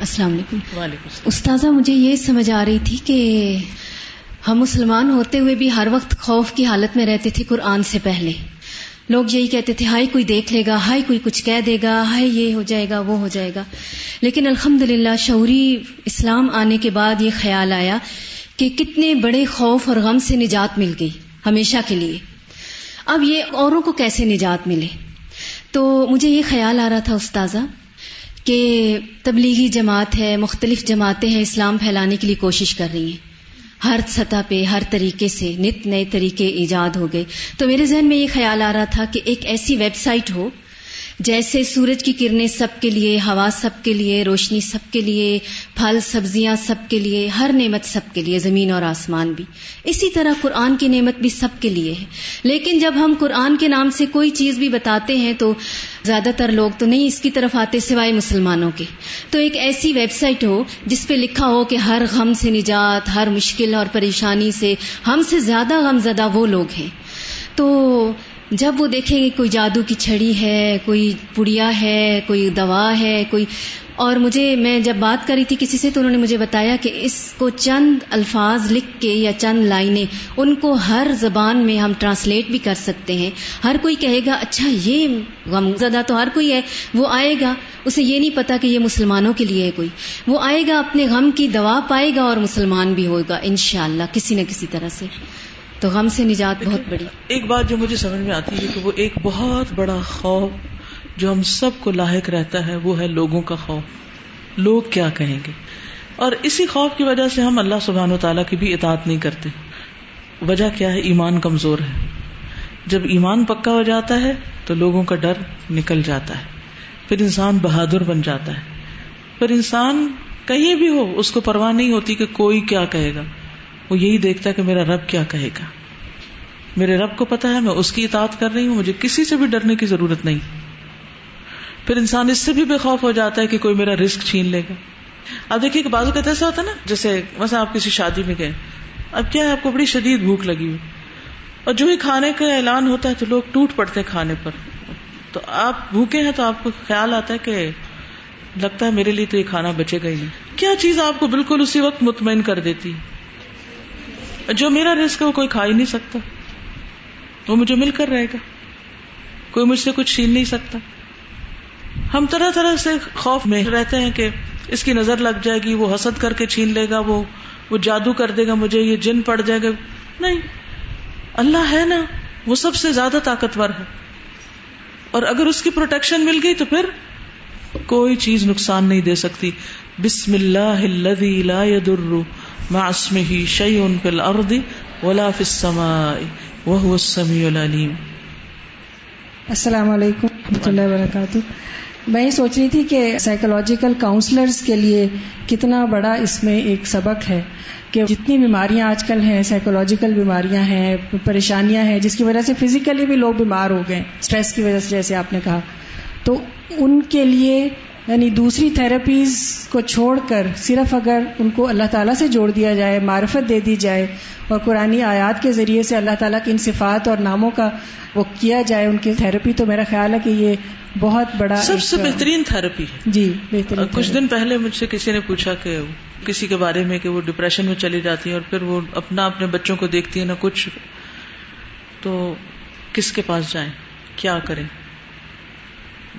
السلام علیکم۔ وعلیکم استاذہ مجھے یہ سمجھ آ رہی تھی کہ ہم مسلمان ہوتے ہوئے بھی ہر وقت خوف کی حالت میں رہتے تھے قرآن سے پہلے۔ لوگ یہی کہتے تھے ہائی کوئی دیکھ لے گا ہائی کوئی کچھ کہہ دے گا ہائی یہ ہو جائے گا وہ ہو جائے گا۔ لیکن الحمد للہ شعوری اسلام آنے کے بعد یہ خیال آیا کہ کتنے بڑے خوف اور غم سے نجات مل گئی ہمیشہ کے لیے۔ اب یہ اوروں کو کیسے نجات ملے؟ تو مجھے یہ خیال آ رہا تھا استاذہ کہ تبلیغی جماعت ہے، مختلف جماعتیں ہیں، اسلام پھیلانے کے لیے کوشش کر رہی ہیں۔ ہر سطح پہ، ہر طریقے سے نت نئے طریقے ایجاد ہو گئے۔ تو میرے ذہن میں یہ خیال آ رہا تھا کہ ایک ایسی ویب سائٹ ہو، جیسے سورج کی کرنیں سب کے لیے، ہوا سب کے لیے، روشنی سب کے لیے، پھل، سبزیاں سب کے لیے، ہر نعمت سب کے لیے، زمین اور آسمان بھی۔ اسی طرح قرآن کی نعمت بھی سب کے لیے ہے۔ لیکن جب ہم قرآن کے نام سے کوئی چیز بھی بتاتے ہیں تو زیادہ تر لوگ تو نہیں اس کی طرف آتے سوائے مسلمانوں کے۔ تو ایک ایسی ویب سائٹ ہو جس پہ لکھا ہو کہ ہر غم سے نجات، ہر مشکل اور پریشانی سے ہم سے زیادہ غم زدہ وہ لوگ ہیں۔ تو جب وہ دیکھیں گے کوئی جادو کی چھڑی ہے، کوئی پڑیا ہے، کوئی دوا ہے، کوئی اور مجھے میں جب بات کری تھی کسی سے تو انہوں نے مجھے بتایا کہ اس کو چند الفاظ لکھ کے یا چند لائنیں ان کو ہر زبان میں ہم ٹرانسلیٹ بھی کر سکتے ہیں۔ ہر کوئی کہے گا اچھا یہ غم زدہ تو ہر کوئی ہے۔ وہ آئے گا، اسے یہ نہیں پتا کہ یہ مسلمانوں کے لیے ہے کوئی۔ وہ آئے گا، اپنے غم کی دوا پائے گا اور مسلمان بھی ہوگا انشاءاللہ، کسی نہ کسی طرح سے۔ تو غم سے نجات بہت بڑی۔ ایک بات جو مجھے سمجھ میں آتی ہے کہ وہ ایک بہت بڑا خوف جو ہم سب کو لاحق رہتا ہے، وہ ہے لوگوں کا خوف۔ لوگ کیا کہیں گے؟ اور اسی خوف کی وجہ سے ہم اللہ سبحان و تعالیٰ کی بھی اطاعت نہیں کرتے۔ وجہ کیا ہے؟ ایمان کمزور ہے۔ جب ایمان پکا ہو جاتا ہے، تو لوگوں کا ڈر نکل جاتا ہے۔ پھر انسان بہادر بن جاتا ہے۔ پھر انسان کہیں بھی ہو، اس کو پرواہ نہیں ہوتی کہ کوئی کیا کہے گا۔ وہ یہی دیکھتا ہے کہ میرا رب کیا کہے گا۔ میرے رب کو پتا ہے، میں اس کی اطاعت کر رہی ہوں، مجھے کسی سے بھی ڈرنے کی ضرورت نہیں۔ پھر انسان اس سے بھی بے خوف ہو جاتا ہے کہ کوئی میرا رسک چھین لے گا۔ اب دیکھیے کہ بازو کا ایسا ہوتا ہے نا، جیسے ویسے آپ کسی شادی میں گئے، اب کیا ہے، آپ کو بڑی شدید بھوک لگی ہوئی۔ اور جو ہی کھانے کا اعلان ہوتا ہے تو لوگ ٹوٹ پڑتے ہیں کھانے پر۔ تو آپ بھوکے ہیں تو آپ کو خیال آتا ہے کہ لگتا ہے میرے لیے تو یہ کھانا بچے گا ہی نہیں۔ کیا چیز آپ کو بالکل اسی وقت مطمئن کر دیتی؟ جو میرا رسک ہے وہ کوئی کھا ہی نہیں سکتا۔ وہ مجھے مل کر رہے گا۔ کوئی مجھ سے کچھ چھین نہیں سکتا۔ ہم طرح طرح سے خوف میں رہتے ہیں کہ اس کی نظر لگ جائے گی، وہ حسد کر کے چھین لے گا، وہ وہ جادو کر دے گا، مجھے یہ جن پڑ جائے گا نہیں، اللہ ہے نا، وہ سب سے زیادہ طاقتور ہے۔ اور اگر اس کی پروٹیکشن مل گئی تو پھر کوئی چیز نقصان نہیں دے سکتی۔ بسم اللہ الذي لا يضر مع اسمه شيء في الارض ولا في السماء وهو السميع العليم السلام علیکم ورحمۃ اللہ وبرکاتہ۔ میں یہ سوچ رہی تھی کہ سائیکولوجیکل کاؤنسلرز کے لیے کتنا بڑا اس میں ایک سبق ہے کہ جتنی بیماریاں آج کل ہیں سائیکولوجیکل بیماریاں ہیں، پریشانیاں ہیں، جس کی وجہ سے فزیکلی بھی لوگ بیمار ہو گئے اسٹریس کی وجہ سے جیسے آپ نے کہا۔ تو ان کے لیے یعنی دوسری تھراپیز کو چھوڑ کر صرف اگر ان کو اللہ تعالیٰ سے جوڑ دیا جائے معرفت دے دی جائے اور قرآن آیات کے ذریعے سے اللہ تعالیٰ کی ان صفات اور ناموں کا وہ کیا جائے ان کی تھراپی تو میرا خیال ہے کہ یہ بہت بڑا سب سے بہترین تھراپی ہے۔ جی بہترین کچھ دن پہلے مجھ سے کسی نے پوچھا کہ کسی کے بارے میں کہ وہ ڈپریشن میں چلی جاتی ہیں اور پھر وہ اپنا اپنے بچوں کو دیکھتی ہے نہ کچھ۔ تو کس کے پاس جائیں؟ کیا کریں؟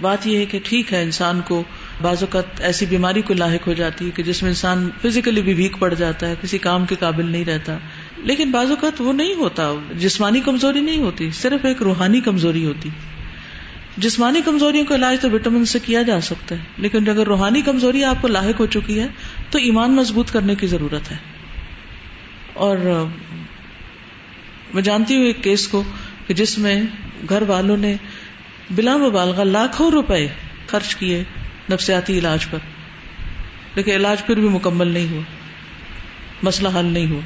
بات یہ ہے کہ ٹھیک ہے انسان کو بعض اوقات ایسی بیماری کو لاحق ہو جاتی ہے کہ جس میں انسان فزیکلی بھی ویک پڑ جاتا ہے، کسی کام کے قابل نہیں رہتا۔ لیکن بعض اوقات وہ نہیں ہوتا، جسمانی کمزوری نہیں ہوتی، صرف ایک روحانی کمزوری ہوتی۔ جسمانی کمزوریوں کا علاج تو وٹامن سے کیا جا سکتا ہے، لیکن اگر روحانی کمزوری آپ کو لاحق ہو چکی ہے، تو ایمان مضبوط کرنے کی ضرورت ہے۔ اور میں جانتی ہوں ایک کیس کو کہ جس میں گھر والوں نے بلا مبالغہ لاکھوں روپے خرچ کیے نفسیاتی علاج پر۔ لیکن علاج پھر بھی مکمل نہیں ہوا۔ مسئلہ حل نہیں ہوا۔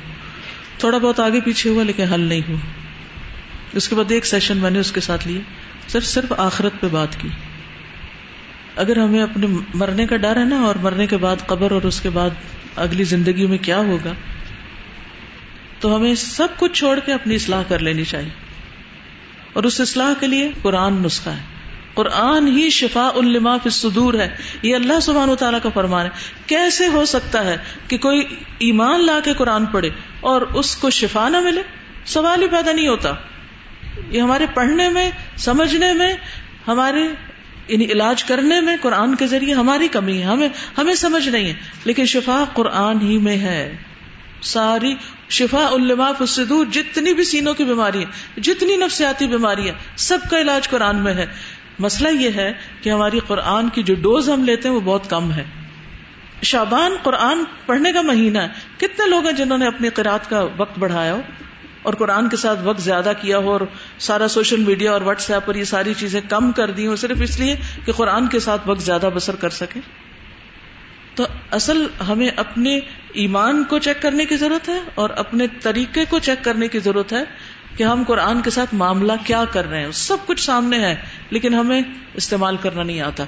تھوڑا بہت آگے پیچھے ہوا لیکن حل نہیں ہوا۔ اس کے بعد ایک سیشن میں نے اس کے ساتھ لیا۔ صرف صرف آخرت پہ بات کی۔ اگر ہمیں اپنے مرنے کا ڈر ہے نا اور مرنے کے بعد قبر اور اس کے بعد اگلی زندگی میں کیا ہوگا، تو ہمیں سب کچھ چھوڑ کے اپنی اصلاح کر لینی چاہیے۔ اور اس اصلاح کے لیے قرآن نسخہ ہے۔ قرآن ہی شفا الما صدور ہے۔ یہ اللہ سبحان و تعالیٰ کا فرمان ہے۔ کیسے ہو سکتا ہے کہ کوئی ایمان لا کے قرآن پڑھے اور اس کو شفا نہ ملے؟ سوال ہی پیدا نہیں ہوتا۔ یہ ہمارے پڑھنے میں، سمجھنے میں، ہمارے یعنی علاج کرنے میں قرآن کے ذریعے ہماری کمی ہے۔ ہمیں ہمیں سمجھ نہیں ہے۔ لیکن شفا قرآن ہی میں ہے۔ ساری شفا الما فصدور جتنی بھی سینوں کی بیماری ہے، جتنی نفسیاتی بیماری ہے، سب کا علاج قرآن میں ہے۔ مسئلہ یہ ہے کہ ہماری قرآن کی جو ڈوز ہم لیتے ہیں وہ بہت کم ہے۔ شابان قرآن پڑھنے کا مہینہ ہے۔ کتنے لوگ ہیں جنہوں نے اپنی قرآن کا وقت بڑھایا ہو؟ اور قرآن کے ساتھ وقت زیادہ کیا ہو اور سارا سوشل میڈیا اور واٹس ایپ پر یہ ساری چیزیں کم کر دی ہوں صرف اس لیے کہ قرآن کے ساتھ وقت زیادہ بسر کر سکے تو اصل ہمیں اپنے ایمان کو چیک کرنے کی ضرورت ہے اور اپنے طریقے کو چیک کرنے کی ضرورت ہے۔ کہ ہم قرآن کے ساتھ معاملہ کیا کر رہے ہیں؟ سب کچھ سامنے ہے، لیکن ہمیں استعمال کرنا نہیں آتا۔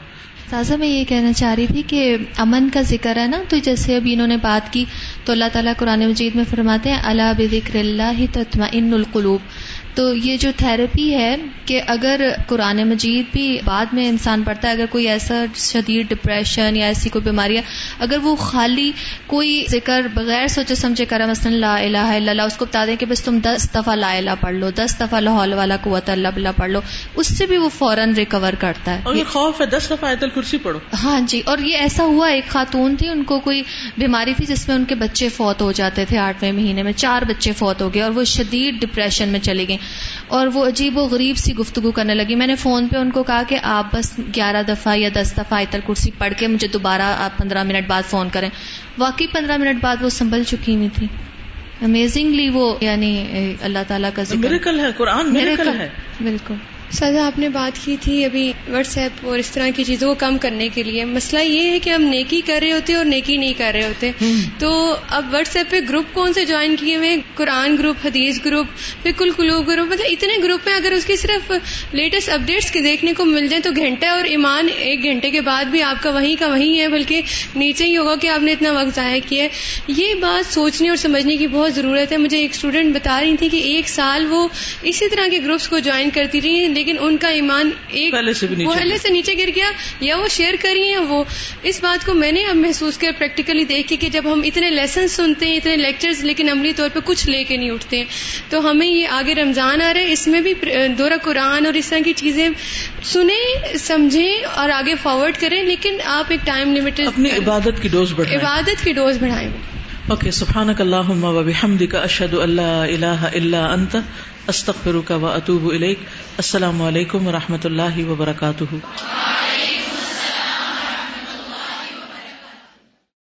تازہ میں یہ کہنا چاہ رہی تھی کہ امن کا ذکر ہے نا، تو جیسے ابھی انہوں نے بات کی تو اللہ تعالیٰ قرآن مجید میں فرماتے ہیں اللہ بکر اللہ تطمئن القلوب تو یہ جو تھراپی ہے کہ اگر قرآن مجید بھی بعد میں انسان پڑھتا ہے، اگر کوئی ایسا شدید ڈپریشن یا ایسی کوئی بیماری ہے، اگر وہ خالی کوئی ذکر بغیر سوچے سمجھے کرا مثلا لا الہ الا اللہ، اس کو بتا دیں کہ بس تم دس دفعہ لا الہ پڑھ لو، دس دفعہ لاہور والا قوت اللہ بلّہ پڑھ لو اس سے بھی وہ فوراً ریکور کرتا ہے. اور یہ خوف ہے دس دفعہ کرسی پڑھو۔ ہاں جی اور یہ ایسا ہوا ایک خاتون تھی ان کو کوئی بیماری تھی جس میں ان کے بچے فوت ہو جاتے تھے آٹھویں مہینے میں چار بچے فوت ہو گئے اور وہ شدید ڈپریشن میں چلے گئے اور وہ عجیب و غریب سی گفتگو کرنے لگی۔ میں نے فون پہ ان کو کہا کہ آپ بس گیارہ دفعہ یا دس دفعہ آیتل کرسی پڑھ کے مجھے دوبارہ آپ پندرہ منٹ بعد فون کریں۔ واقعی پندرہ منٹ بعد وہ سنبھل چکی ہوئی تھی۔ امیزنگلی وہ یعنی اللہ تعالیٰ کا ذکر۔ ہے قرآن ہے۔ بالکل۔ سزا آپ نے بات کی تھی ابھی واٹس ایپ اور اس طرح کی چیزوں کو کم کرنے کے لیے۔ مسئلہ یہ ہے کہ ہم نیکی کر رہے ہوتے اور نیکی نہیں کر رہے ہوتے۔ تو اب واٹس ایپ پہ گروپ کون سے جوائن کیے ہوئے قرآن گروپ حدیث گروپ پھر کل قلوب گروپ۔ مطلب اتنے گروپ میں اگر اس کی صرف لیٹسٹ اپڈیٹس کے دیکھنے کو مل جائیں تو گھنٹہ اور ایمان ایک گھنٹے کے بعد بھی آپ کا وہیں کا وہیں ہے بلکہ نیچے ہی ہوگا کہ آپ نے اتنا وقت ضائع کیا ہے۔ یہ بات سوچنے اور سمجھنے کی بہت ضرورت ہے۔ مجھے ایک اسٹوڈنٹ بتا رہی تھی کہ ایک سال وہ اسی طرح کے گروپس کو جوائن کرتی رہی لیکن ان کا ایمان ایک پہلے سے بھی پہلے سے نیچے گر گیا یا وہ شیئر کری ہیں وہ اس بات کو میں نے اب محسوس کیا پریکٹیکلی دیکھ کے کہ جب ہم اتنے لیسن سنتے ہیں اتنے لیکچرز لیکن عملی طور پہ کچھ لے کے نہیں اٹھتے ہیں۔ تو ہمیں یہ آگے رمضان آ رہا ہے اس میں بھی دورہ قرآن اور اس طرح کی چیزیں سنیں سمجھیں اور آگے فارورڈ کریں لیکن آپ ایک ٹائم لمٹ اپنی عبادت کی ڈوز بڑھائیں۔ عبادت کی ڈوز بڑھائیں۔ اوکے سبحانک اللہم و بحمدک اشہد اللہ الہ الا انت استغفرك و اتوب الیک. السلام علیکم و رحمۃ اللہ وبرکاتہ.